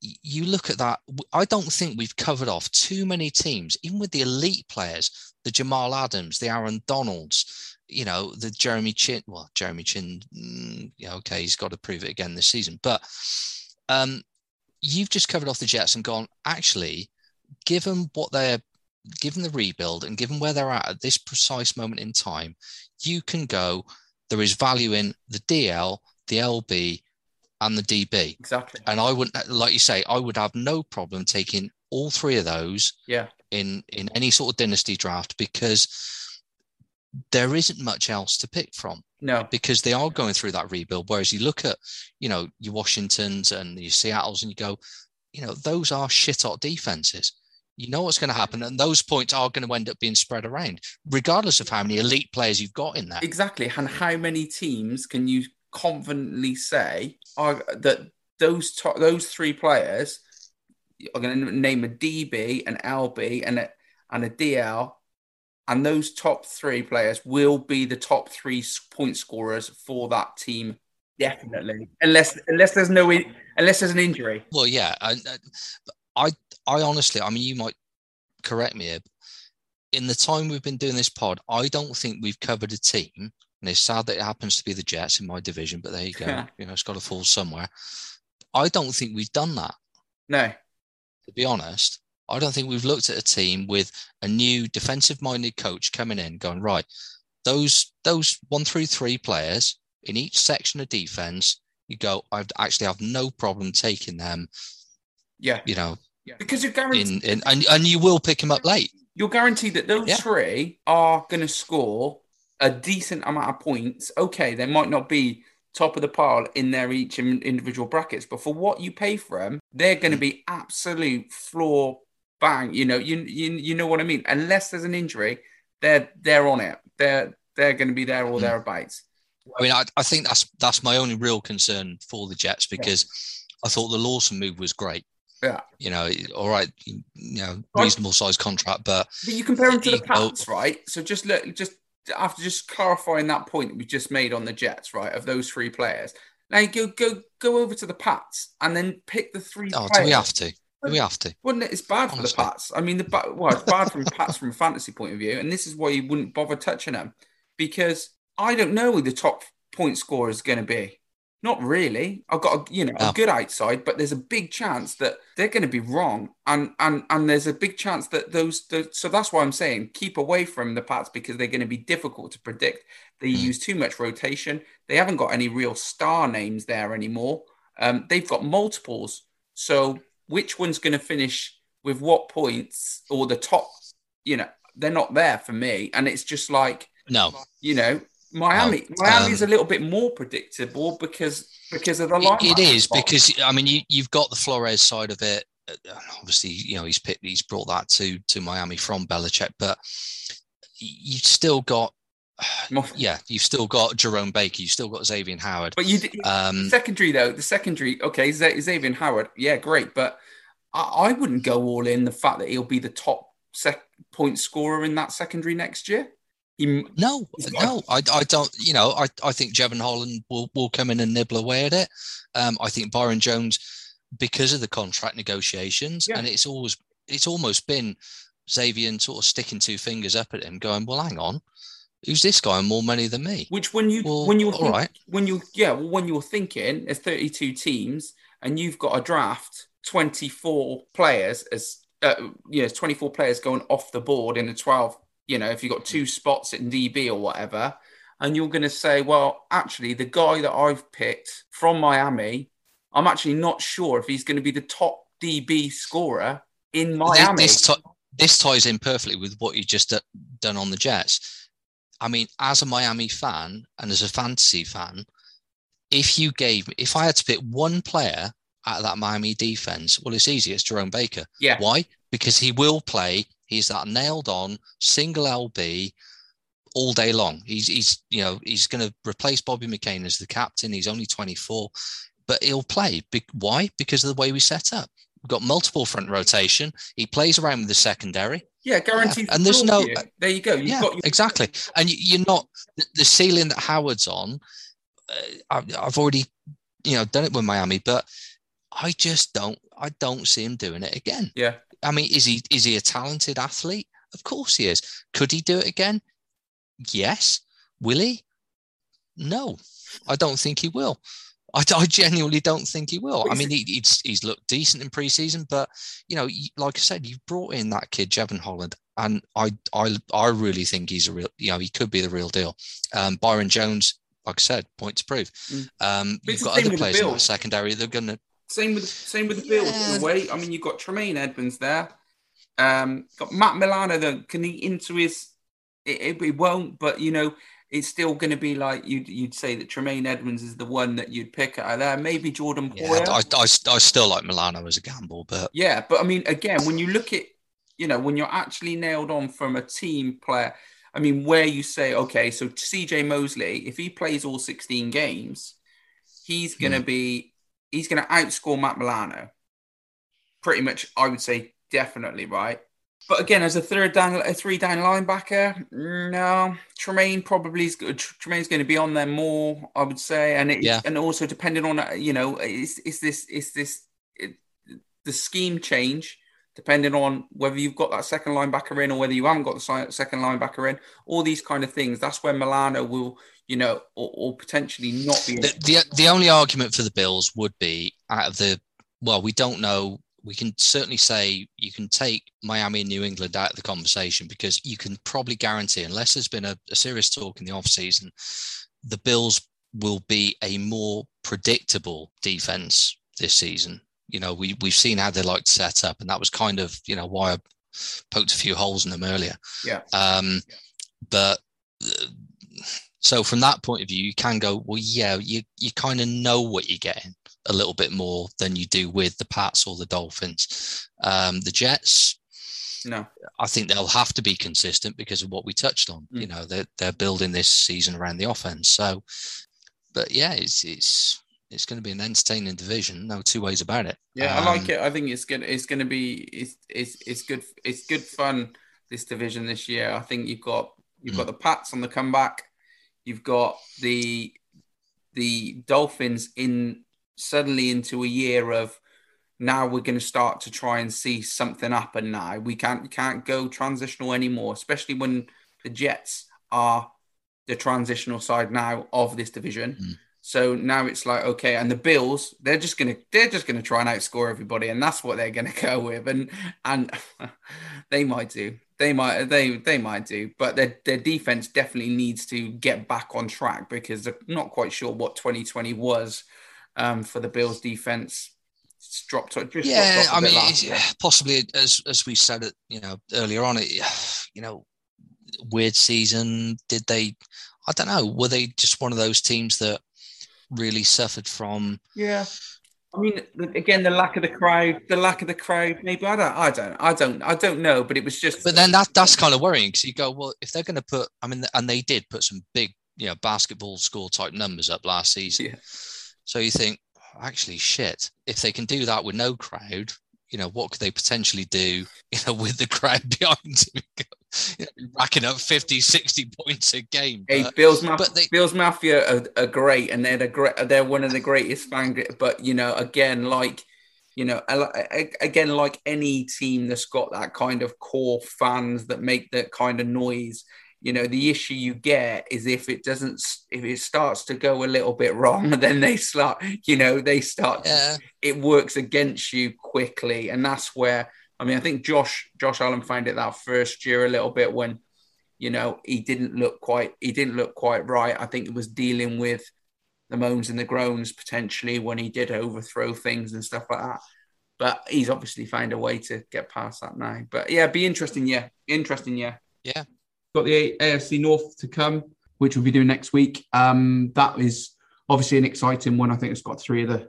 you look at that. I don't think we've covered off too many teams, even with the elite players, the Jamal Adams, the Aaron Donalds, you know, the Jeremy Chinn. Well, Jeremy Chinn, mm, yeah, okay, he's got to prove it again this season. But um, you've just covered off the Jets and gone, actually, given what they're, given the rebuild and given where they're at at this precise moment in time, you can go, there is value in the DL, the LB, and the DB. Exactly. And I wouldn't, like you say, I would have no problem taking all three of those. Yeah. In in any sort of dynasty draft because there isn't much else to pick from. No. Because they are going through that rebuild. Whereas you look at, you know, your Washingtons and your Seattles and you go, you know, those are shit hot defenses. You know what's going to happen, and those points are going to end up being spread around, regardless of how many elite players you've got in there. Exactly, and how many teams can you confidently say are, that those to- those three players? I'm going to name a DB, an LB, and a and a DL and those top three players will be the top three point scorers for that team, definitely. Unless unless there's no unless there's an injury. Well, yeah, uh, I, I, I honestly, I mean, you might correct me. Ib. In the time we've been doing this pod, I don't think we've covered a team, and it's sad that it happens to be the Jets in my division. But there you go. <laughs> you know, it's got to fall somewhere. I don't think we've done that. No. To be honest, I don't think we've looked at a team with a new defensive minded coach coming in going, right, those those one through three players in each section of defense, you go, I actually have no problem taking them. Yeah. You know, yeah. because you're guaranteed. In, in, and, and you will pick them up late. You're guaranteed that those yeah. three are going to score a decent amount of points. Okay, they might not be top of the pile in their each individual brackets, but for what you pay for them, they're going to be absolute floor bang, you know, you you you know what I mean. Unless there's an injury, they're they're on it. They're they're going to be there or mm. thereabouts. I mean, I, I think that's that's my only real concern for the Jets because yeah. I thought the Lawson move was great. Yeah, you know, all right, you know, reasonable size contract, but but you compare him to the Pats, right? So just look, just after just clarifying that point we just made on the Jets, right, of those three players. Now go go go over to the Pats and then pick the three. Oh, players. do we have to? we have to. Wouldn't it? It's bad Honestly. for the Pats. I mean, the but well, it's bad from Pats from a fantasy point of view, and this is why you wouldn't bother touching them because I don't know who the top point scorer is going to be. Not really. I've got a, you know no. a good outside, but there's a big chance that they're going to be wrong, and and and there's a big chance that those. The, so that's why I'm saying keep away from the Pats because they're going to be difficult to predict. They mm. use too much rotation. They haven't got any real star names there anymore. Um, they've got multiples. So which one's going to finish with what points or the top, you know, they're not there for me. And it's just like, no, you know, Miami, no. Miami is um, a little bit more predictable because because of the line. It is spot. because I mean you you've got the Flores side of it. Obviously, you know he's picked, he's brought that to to Miami from Belichick, but you've still got yeah, you've still got Jerome Baker, you've still got Xavier Howard. But you um, secondary though, the secondary, okay, Xavier Howard, yeah, great, but I, I, wouldn't go all in the fact that he'll be the top sec- point scorer in that secondary next year. He, no, no, I, I don't. You know, I, I think Jevon Holland will will come in and nibble away at it. Um, I think Byron Jones, because of the contract negotiations, yeah. and it's always it's almost been Xavier sort of sticking two fingers up at him, going, "Well, hang on, who's this guy on more money than me? Which when you well, when you think, right. when you yeah well, when you're thinking there's 32 teams and you've got a draft 24 players as uh, you know 24 players going off the board in a 12 you know if you've got two spots in DB or whatever and you're going to say well actually the guy that I've picked from Miami I'm actually not sure if he's going to be the top DB scorer in Miami. This, this, t- this ties in perfectly with what you just done on the Jets I mean, as a Miami fan and as a fantasy fan, if you gave, me, if I had to pick one player out of that Miami defense, well, it's easy. It's Jerome Baker. Yeah. Why? Because he will play. He's that nailed on single LB all day long. He's, he's, you know, he's going to replace Bobby McCain as the captain. He's only 24, but he'll play. Why? Because of the way we set up. We've got multiple front rotation. He plays around with the secondary. Yeah, guaranteed. Yeah. And there's no. You. There you go. You've yeah, got your- exactly. And you, are not the ceiling that Howard's on. Uh, I've already, you know, done it with Miami, but I just don't. I don't see him doing it again. Yeah. I mean, is he is he a talented athlete? Of course he is. Could he do it again? Yes. Will he? No, I don't think he will. I, I genuinely don't think he will. I mean, he, he's he's looked decent in preseason, but you know, like I said, you've brought in that kid Jevon Holland, and I I I really think he's a real. You know, he could be the real deal. Um, Byron Jones, like I said, point to prove. Mm. Um, you've got other players in that secondary. They're gonna same with same with the Bills. Yeah. The way I mean, you've got Tremaine Edmunds there. Um, got Matt Milano. That can he into his? It, it, it won't, but you know, it's still going to be like you'd, you'd say that Tremaine Edmunds is the one that you'd pick out of there. Maybe Jordan Poyer. Yeah, I, I, I still like Milano as a gamble, but yeah, but I mean, again, when you look at, you know, when you're actually nailed on from a team player, I mean, where you say, okay, so CJ Mosley, if he plays all 16 games, he's going to hmm. be, he's going to outscore Matt Milano. Pretty much, I would say definitely, right? But again, as a third down, a three down linebacker, no, Tremaine probably is good. Tremaine's going to be on there more, I would say, and it, yeah. and also depending on uh, you know, is is this is this it, the scheme change depending on whether you've got that second linebacker in or whether you haven't got the second linebacker in, all these kind of things. That's where Milano will, you know, or, or potentially not be. The, the the only argument for the Bills would be out of the well, we don't know we can certainly say you can take Miami and New England out of the conversation because you can probably guarantee, unless there's been a, a serious talk in the offseason, the Bills will be a more predictable defense this season. You know, we, we've seen how they like to set up, and that was kind of, you know, why I poked a few holes in them earlier. Yeah. Um, but uh, so from that point of view, you can go, well, yeah, you, you kind of know what you're getting a little bit more than you do with the Pats or the Dolphins. Um, the Jets, no, I think they'll have to be consistent because of what we touched on. Mm. You know, they're they're building this season around the offense. So, but yeah, it's it's it's going to be an entertaining division. No two ways about it. Yeah, um, I like um, it. I think it's good. It's going to be it's it's it's good. It's good fun. This division this year. I think you've got you've mm. got the Pats on the comeback. You've got the the Dolphins in suddenly into a year of now we're going to start to try and see something happen now. We can't can't go transitional anymore, especially when the Jets are the transitional side now of this division. Mm. So now it's like okay, and the Bills they're just gonna they're just gonna try and outscore everybody, and that's what they're gonna <laughs> go with, and and <laughs> they might do, they might they they might do, but their their defense definitely needs to get back on track because they're not quite sure what 2020 was um, for the Bills defense. It's dropped. Just yeah, dropped I mean, possibly as as we said it, you know, earlier on, it, you know, weird season. Did they? I don't know. Were they just one of those teams that really suffered from? Yeah. I mean, again, the lack of the crowd, the lack of the crowd. Maybe I don't, I don't, I don't, I don't know. But it was just. But then that that's kind of worrying because you go, well, if they're going to put, I mean, and they did put some big, you know, basketball score type numbers up last season. Yeah. So you think, actually, shit, if they can do that with no crowd, you know, what could they potentially do, you know, with the crowd <laughs> behind them? you know, racking up 50, 60 points a game. Hey, but, Bills, Mafia, but they, Bills Mafia are, are, great, and they're the great, they're one of the greatest fan. But you know, again, like you know, again, like any team that's got that kind of core fans that make that kind of noise, you know the issue you get is if it doesn't if it starts to go a little bit wrong <laughs> then they start you know they start yeah. it works against you quickly. And that's where i mean i think josh josh allen found it that first year a little bit when you know he didn't look quite he didn't look quite right. I think it was dealing with the moans and the groans potentially when he did overthrow things and stuff like that. But he's obviously found a way to get past that now. But yeah be interesting yeah interesting yeah yeah got the AFC North to come, which we'll be doing next week. Um, that is obviously an exciting one. I think it's got three of the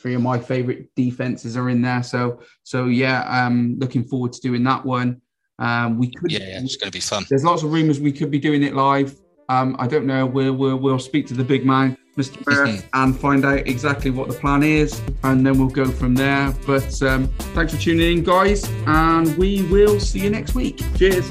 three of my favorite defenses are in there. So so yeah, um, looking forward to doing that one. Um, we could yeah, yeah it's going to be fun. There's lots of rumors we could be doing it live. Um, I don't know. We'll, we'll we'll speak to the big man Mr. Mayor, <laughs> and find out exactly what the plan is, and then we'll go from there. But um, thanks for tuning in, guys, and we will see you next week. Cheers.